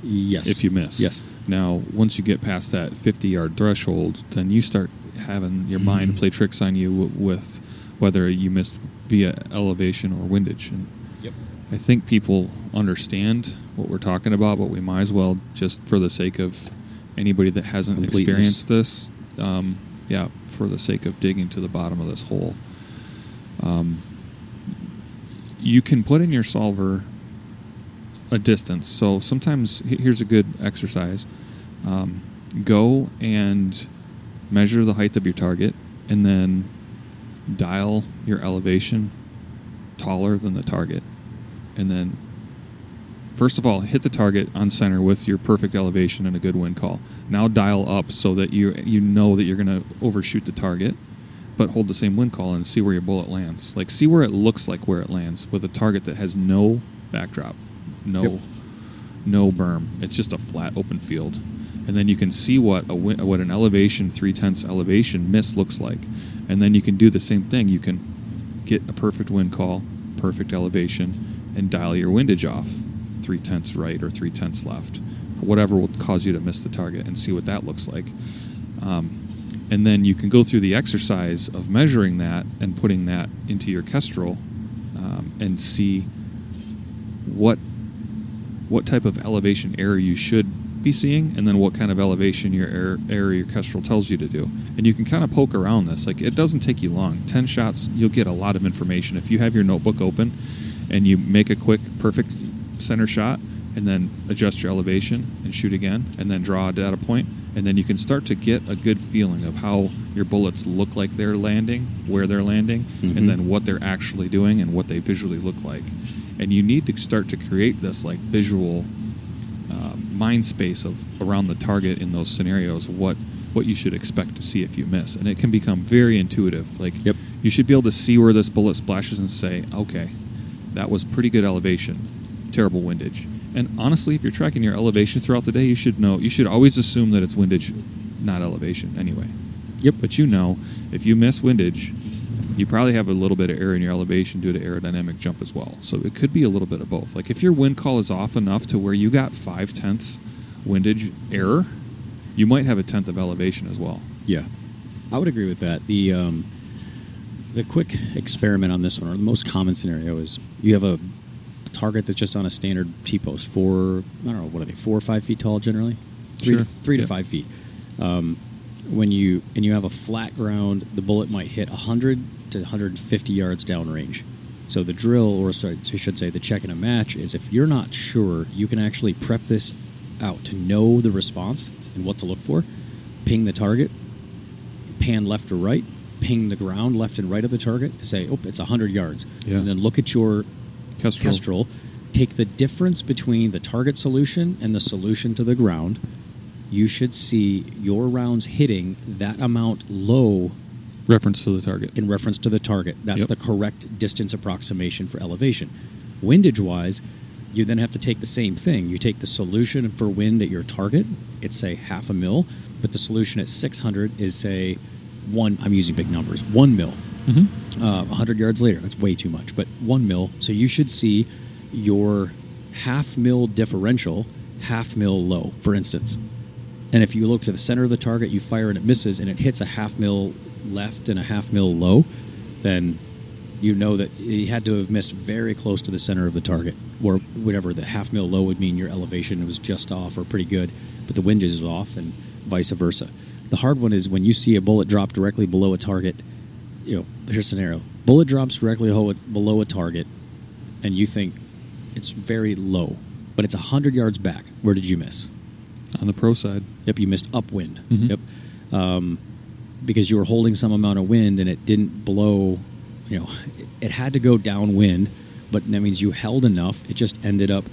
S1: Yes.
S2: if you miss.
S1: Yes.
S2: Now, once you get past that 50 yard threshold, then you start having your mind play tricks on you w- with whether you missed via elevation or windage. And
S1: Yep.
S2: I think people understand what we're talking about, but we might as well, just for the sake of anybody that hasn't experienced this, um, yeah, for the sake of digging to the bottom of this hole, um, you can put in your solver a distance. So sometimes here's a good exercise: um, go and measure the height of your target, and then dial your elevation taller than the target, and then first of all hit the target on center with your perfect elevation and a good wind call. Now dial up so that you you know that you're going to overshoot the target. But hold the same wind call and see where your bullet lands. Like see where it looks like where it lands with a target that has no backdrop, no
S1: Yep.
S2: no berm. It's just a flat open field, and then you can see what a what an elevation three tenths elevation miss looks like, and then you can do the same thing. You can get a perfect wind call, perfect elevation, and dial your windage off three tenths right or three tenths left, whatever will cause you to miss the target, and see what that looks like. Um, and then you can go through the exercise of measuring that and putting that into your kestrel um, and see what what type of elevation error you should be seeing, and then what kind of elevation your error, error your kestrel tells you to do. And you can kind of poke around this. Like it doesn't take you long. Ten shots, you'll get a lot of information. If you have your notebook open and you make a quick, perfect center shot, and then adjust your elevation and shoot again, and then draw a data point, and then you can start to get a good feeling of how your bullets look like they're landing, where they're landing,
S1: Mhm.
S2: and then what they're actually doing and what they visually look like. And you need to start to create this like visual uh, mind space of around the target in those scenarios. What what you should expect to see if you miss, and it can become very intuitive. Like
S1: Yep.
S2: you should be able to see where this bullet splashes and say, okay, that was pretty good elevation, terrible windage. And honestly, if you're tracking your elevation throughout the day, you should know. You should always assume that it's windage, not elevation. Anyway.
S1: Yep.
S2: But you know, if you miss windage, you probably have a little bit of error in your elevation due to aerodynamic jump as well. So it could be a little bit of both. Like if your wind call is off enough to where you got five tenths windage error, you might have a tenth of elevation as well.
S1: Yeah, I would agree with that. The um, the quick experiment on this one, or the most common scenario, is you have a, target that's just on a standard T post, four I don't know what are they, four or five feet tall generally, three to,
S2: Sure.
S1: three to five feet. Um, when you and you have a flat ground, the bullet might hit 100 to 150 yards downrange. So the drill, or sorry, I should say, the check and a match is if you're not sure, you can actually prep this out to know the response and what to look for. Ping the target, pan left or right, ping the ground left and right of the target to say, oh, it's 100 yards.
S2: Yeah.
S1: And then look at your
S2: Kestrel.
S1: Kestrel, take the difference between the target solution and the solution to the ground, you should see your rounds hitting that amount low
S2: Reference to the target.
S1: in reference to the target. That's
S2: Yep.
S1: the correct distance approximation for elevation. Windage wise, you then have to take the same thing. You take the solution for wind at your target, it's say half a mil, but the solution at 600 is say one, I'm using big numbers, one mil.
S2: Mm-hmm.
S1: Uh, 100 yards later, that's way too much, but one mil. So you should see your half mil differential, half mil low, for instance. And if you look to the center of the target, you fire and it misses, and it hits a half mil left and a half mil low, then you know that he had to have missed very close to the center of the target, or whatever the half mil low would mean. Your elevation was just off or pretty good, but the wind is off, and vice versa. The hard one is when you see a bullet drop directly below a target. You know, here's a scenario: bullet drops directly below a target, and you think it's very low, but it's hundred yards back. Where did you miss?
S2: On the pro side.
S1: Yep, you missed upwind.
S2: Mhm.
S1: Yep, um, because you were holding some amount of wind and it didn't blow. You know, it, it had to go downwind, but that means you held enough. It just ended up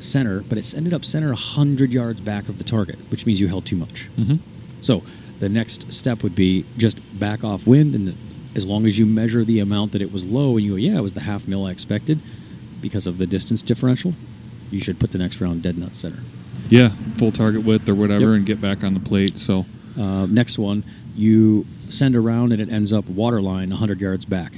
S1: center, but it's ended up center hundred yards back of the target, which means you held too much.
S2: Mm-hmm.
S1: So the next step would be just back off wind, and as long as you measure the amount that it was low, and you go, yeah, it was the half mil I expected because of the distance differential, you should put the next round dead nut center.
S2: Yeah, full target width or whatever,
S1: Yep.
S2: and get back on the plate. So,
S1: Uh, next one, you send around and it ends up waterline 100 yards back,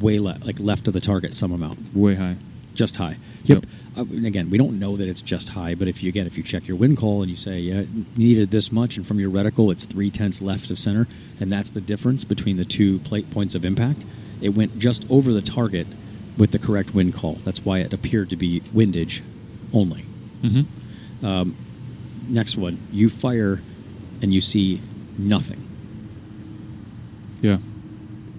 S1: way left, like left of the target, some amount,
S2: way high.
S1: just high.
S2: Yep.
S1: Yep. Uh, again, we don't know that it's just high, but if you again, if you check your wind call and you say, yeah, it needed this much, and from your reticle it's three tenths left of center, and that's the difference between the two plate points of impact. It went just over the target with the correct wind call. That's why it appeared to be windage only.
S2: Mm-hmm.
S1: Next one, you fire and you see nothing.
S2: Yeah.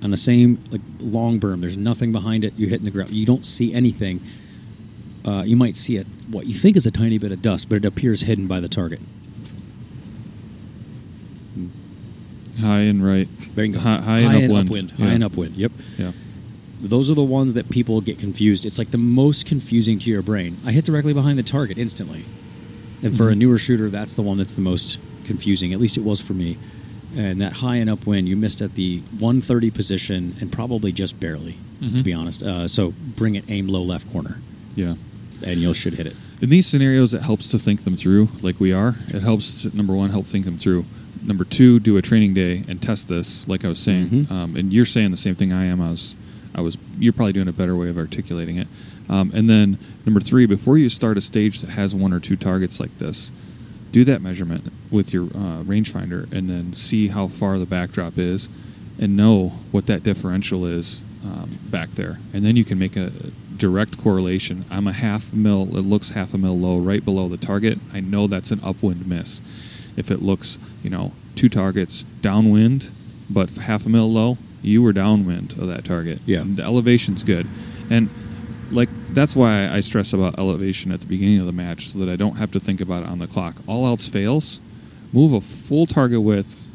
S1: on the same like long berm. There's nothing behind it. You hit in the ground. You don't see anything. Uh, you might see a, what you think is a tiny bit of dust, but it appears hidden by the target.
S2: High and right.
S1: Bingo.
S2: High, high, and upwind.
S1: High
S2: yeah.
S1: and upwind. Yep.
S2: Yeah.
S1: Those are the ones that people get confused. It's like the most confusing to your brain. I hit directly behind the target instantly. And for a
S2: Mhm.
S1: newer shooter, that's the one that's the most confusing. At least it was for me. And that high and up upwind, you missed at the 130 position and probably just barely, to
S2: Mhm.
S1: be honest. Uh, so bring it aim low left corner,
S2: Yeah.
S1: and you should hit it.
S2: In these scenarios, it helps to think them through, like we are. It helps to, number one, help think them through. Number two, do a training day and test this, like I was saying.
S1: Mhm.
S2: Um, and you're saying the same thing I am. I was, I was. You're probably doing a better way of articulating it. Um, and then number three, before you start a stage that has one or two targets like this, do that measurement with your uh, rangefinder, and then see how far the backdrop is, and know what that differential is um, back there, and then you can make a direct correlation. I'm a half mil. It looks half a mil low, right below the target. I know that's an upwind miss. If it looks, you know, two targets downwind, but half a mil low, you were downwind of that target.
S1: Yeah.
S2: And the elevation's good, and like that's why I stress about elevation at the beginning of the match, so that I don't have to think about it on the clock. All else fails, move a full target width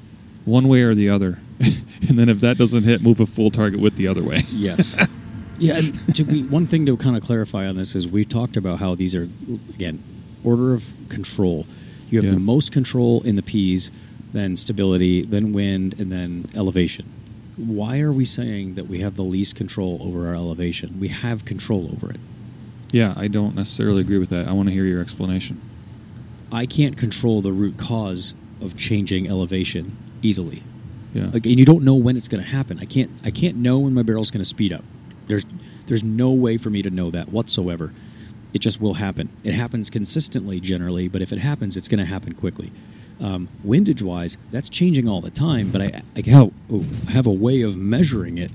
S2: one way or the other, and then if that doesn't hit, move a full target width the other way.
S1: Yes. yeah, and to be one thing to kind of clarify on this is we talked about how these are again order of control. You have
S2: Yeah.
S1: the most control in the P's, then stability, then wind, and then elevation. Why are we saying that we have the least control over our elevation? We have control over it.
S2: Yeah, I don't necessarily agree with that. I want to hear your explanation.
S1: I can't control the root cause of changing elevation easily.
S2: Yeah.
S1: Like, and you don't know when it's going to happen. I can't. I can't know when my barrel's going to speed up. There's, there's no way for me to know that whatsoever. It just will happen. It happens consistently, generally, but if it happens, it's going to happen quickly. Um, windage wise, that's changing all the time. But I, I have, oh, I have a way of measuring it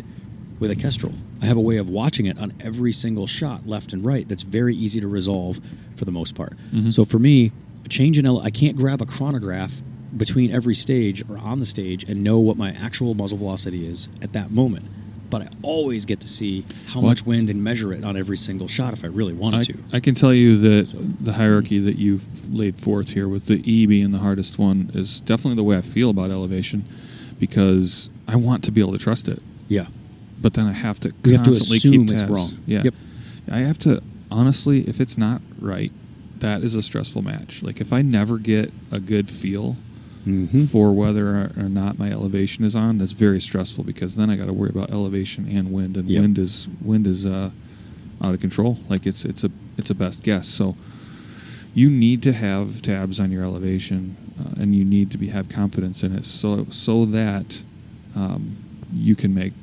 S1: with a Kestrel. I have a way of watching it on every single shot, left and right. That's very easy to resolve for the most part. So for me, a change in I can't grab a chronograph between every stage or on the stage and know what my actual muzzle velocity is at that moment. But I always get to see how
S2: Well,
S1: much wind and measure it on every single shot if I really wanted
S2: I,
S1: to.
S2: I can tell you that the hierarchy that you've laid forth here, with the E being the hardest one, is definitely the way I feel about elevation because I want to be able to trust it.
S1: Yeah.
S2: But then I have to
S1: We have to
S2: constantly
S1: assume
S2: keep
S1: it's wrong.
S2: Yeah.
S1: Yep.
S2: I have to, honestly, if it's not right, that is a stressful match. Like if I never get a good feel
S1: Mm-hmm.
S2: for whether or not my elevation is on, that's very stressful because then I got to worry about elevation and wind, and
S1: Yep.
S2: wind is wind is uh, out of control. Like it's it's a it's a best guess. So you need to have tabs on your elevation, uh, and you need to be have confidence in it, so so that um, you can make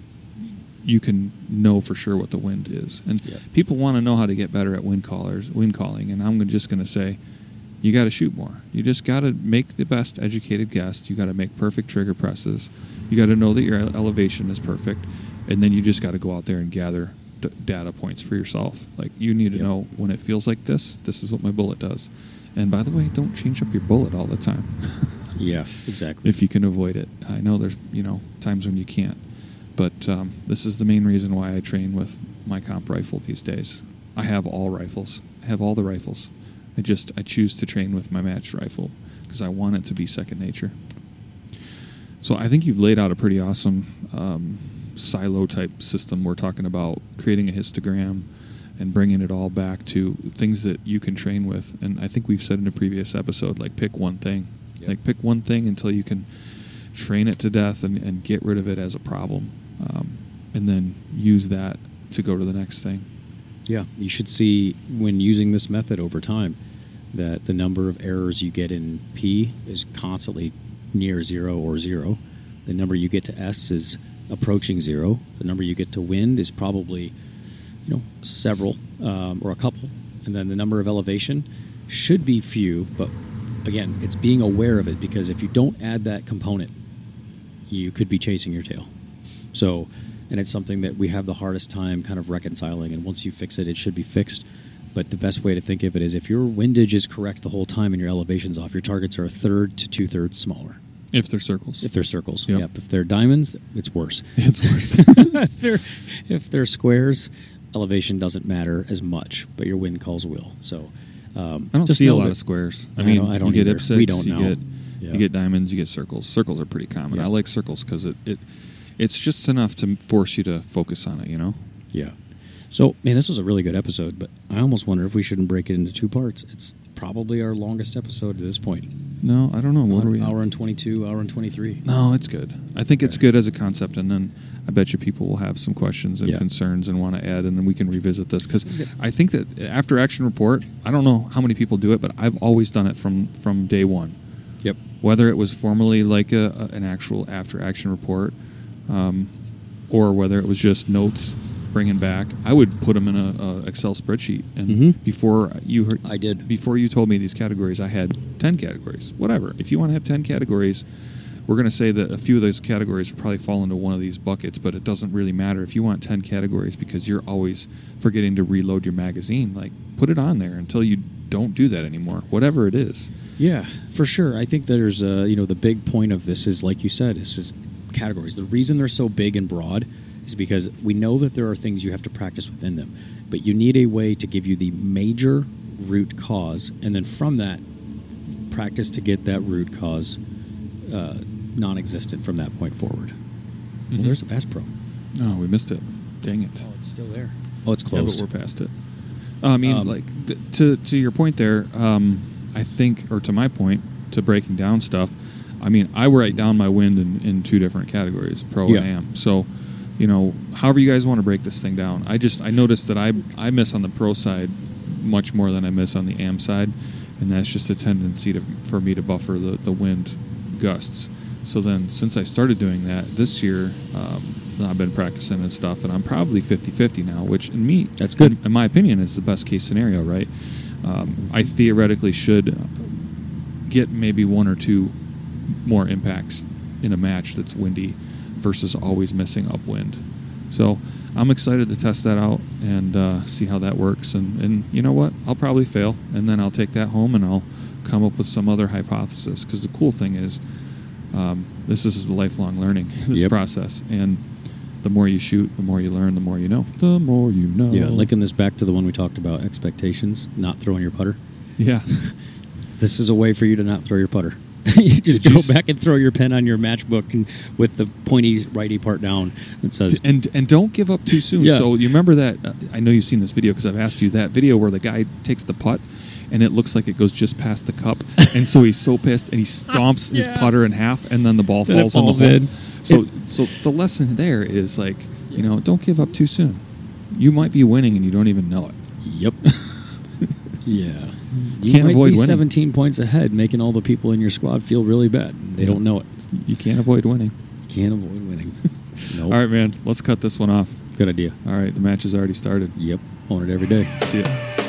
S2: you can know for sure what the wind is. And
S1: Yep.
S2: people want to know how to get better at wind callers, wind calling, and I'm just going to say you got to shoot more. You just got to make the best educated guess. You got to make perfect trigger presses. You got to know that your elevation is perfect, and then you just got to go out there and gather d- data points for yourself. Like you need to
S1: Yep.
S2: know when it feels like this. This is what my bullet does. And by the way, don't change up your bullet all the time
S1: Yeah, exactly.
S2: if you can avoid it. I know there's you know times when you can't, but um, this is the main reason why I train with my comp rifle these days. I have all rifles. I have all the rifles. I just I choose to train with my matched rifle because I want it to be second nature. So I think you've laid out a pretty awesome um, silo type system. We're talking about creating a histogram and bringing it all back to things that you can train with. And I think we've said in a previous episode, like pick one thing,
S1: Yep.
S2: like pick one thing until you can train it to death and, and get rid of it as a problem, um, and then use that to go to the next thing.
S1: Yeah, you should see when using this method over time that the number of errors you get in P is constantly near zero or zero. The number you get to S is approaching zero. The number you get to wind is probably, you know, several um, or a couple. And then the number of elevation should be few, but again, it's being aware of it because if you don't add that component, you could be chasing your tail. So, and it's something that we have the hardest time kind of reconciling. And once you fix it, it should be fixed. But the best way to think of it is if your windage is correct the whole time and your elevation's off, your targets are a third to two thirds smaller.
S2: If they're circles,
S1: If they're circles,
S2: Yep.
S1: yep. If they're diamonds, it's worse.
S2: it's worse.
S1: if they're if they're squares, elevation doesn't matter as much, but your wind calls will. So um,
S2: I don't see a lot of squares. I
S1: I
S2: mean,
S1: don't- I don't
S2: you get IPSCs,
S1: We don't
S2: you
S1: know.
S2: get
S1: Yeah.
S2: you get diamonds, you get circles. Circles are pretty common.
S1: Yeah.
S2: I like circles because it, it it's just enough to force you to focus on it. You know.
S1: Yeah. So, man, this was a really good episode, but I almost wonder if we shouldn't break it into two parts. It's probably our longest episode to this point.
S2: No, I don't know. What are we?
S1: hour and 22, hour and 23.
S2: No, it's good. I think it's good as a concept, and then I bet you people will have some questions and
S1: Yeah.
S2: concerns and want to add, and then we can revisit this because. I think that after action report, I don't know how many people do it, but I've always done it from from day one.
S1: Yep.
S2: Whether it was formally like a- an actual after action report, um, or whether it was just notes bringing back, I would put them in a, a Excel spreadsheet. And
S1: Mhm.
S2: before you heard,
S1: I did.
S2: before you told me these categories, I had 10 categories. Whatever. If you want to have 10 categories, we're going to say that a few of those categories probably fall into one of these buckets, but it doesn't really matter. If you want 10 categories because you're always forgetting to reload your magazine, like put it on there until you don't do that anymore, whatever it is.
S1: Yeah, for sure. I think there's a, you know, the big point of this is, like you said, is, is categories. The reason they're so big and broad is because we know that there are things you have to practice within them, but you need a way to give you the major root cause, and then from that, practice to get that root cause uh, non-existent from that point forward. Well,
S2: Mhm.
S1: there's a Bass Pro.
S2: Oh, we missed it. Dang it.
S1: Oh, it's still there. Oh, it's closed.
S2: Yeah, but we're past it. I mean,
S1: Um,
S2: like th- to to your point there. Um, I think, or to my point, to breaking down stuff. I mean, I write down my wind in, in two different categories, pro
S1: Yeah.
S2: and am. So, you know, however you guys want to break this thing down. I just I noticed that I I miss on the pro side much more than I miss on the am side, and that's just a tendency to for me to buffer the the wind gusts. So then, since I started doing that this year, um, I've been practicing and stuff, and I'm probably 50-50 now, which in me,
S1: That's good.
S2: In, in my opinion, is the best case scenario, right? Um, I theoretically should get maybe one or two more impacts in a match that's windy versus always missing upwind. So I'm excited to test that out and uh, see how that works. And, and you know what? I'll probably fail, and then I'll take that home and I'll come up with some other hypothesis. Because the cool thing is, um, this is a lifelong learning, this
S1: Yep.
S2: process. And the more you shoot, the more you learn, the more you know. The more you know.
S1: Yeah, linking this back to the one we talked about expectations, not throwing your putter.
S2: Yeah.
S1: This is a way for you to not throw your putter. you just
S2: Did
S1: go
S2: you s-
S1: back and throw your pen on your matchbook and with the pointy righty part down. It says,
S2: and and don't give up too soon.
S1: Yeah.
S2: So you remember that? Uh, I know you've seen this video because I've asked you that video where the guy takes the putt and it looks like it goes just past the cup, and so he's so pissed, and he stomps his
S1: Yeah.
S2: putter in half, and then the ball
S1: Then
S2: falls,
S1: falls
S2: in the hole.
S1: in.
S2: So,
S1: It-
S2: so the lesson there is like, you know, don't give up too soon. You might be winning, and you don't even know it.
S1: Yep. yeah. You
S2: Can't
S1: might
S2: avoid
S1: be
S2: winning.
S1: 17 points ahead, making all the people in your squad feel really bad. They
S2: Yeah.
S1: don't know it.
S2: You can't avoid winning.
S1: You can't avoid winning. nope.
S2: All right, man. Let's cut this one off.
S1: Good idea.
S2: All right, the match has already started.
S1: Yep. Own it every day.
S2: See ya.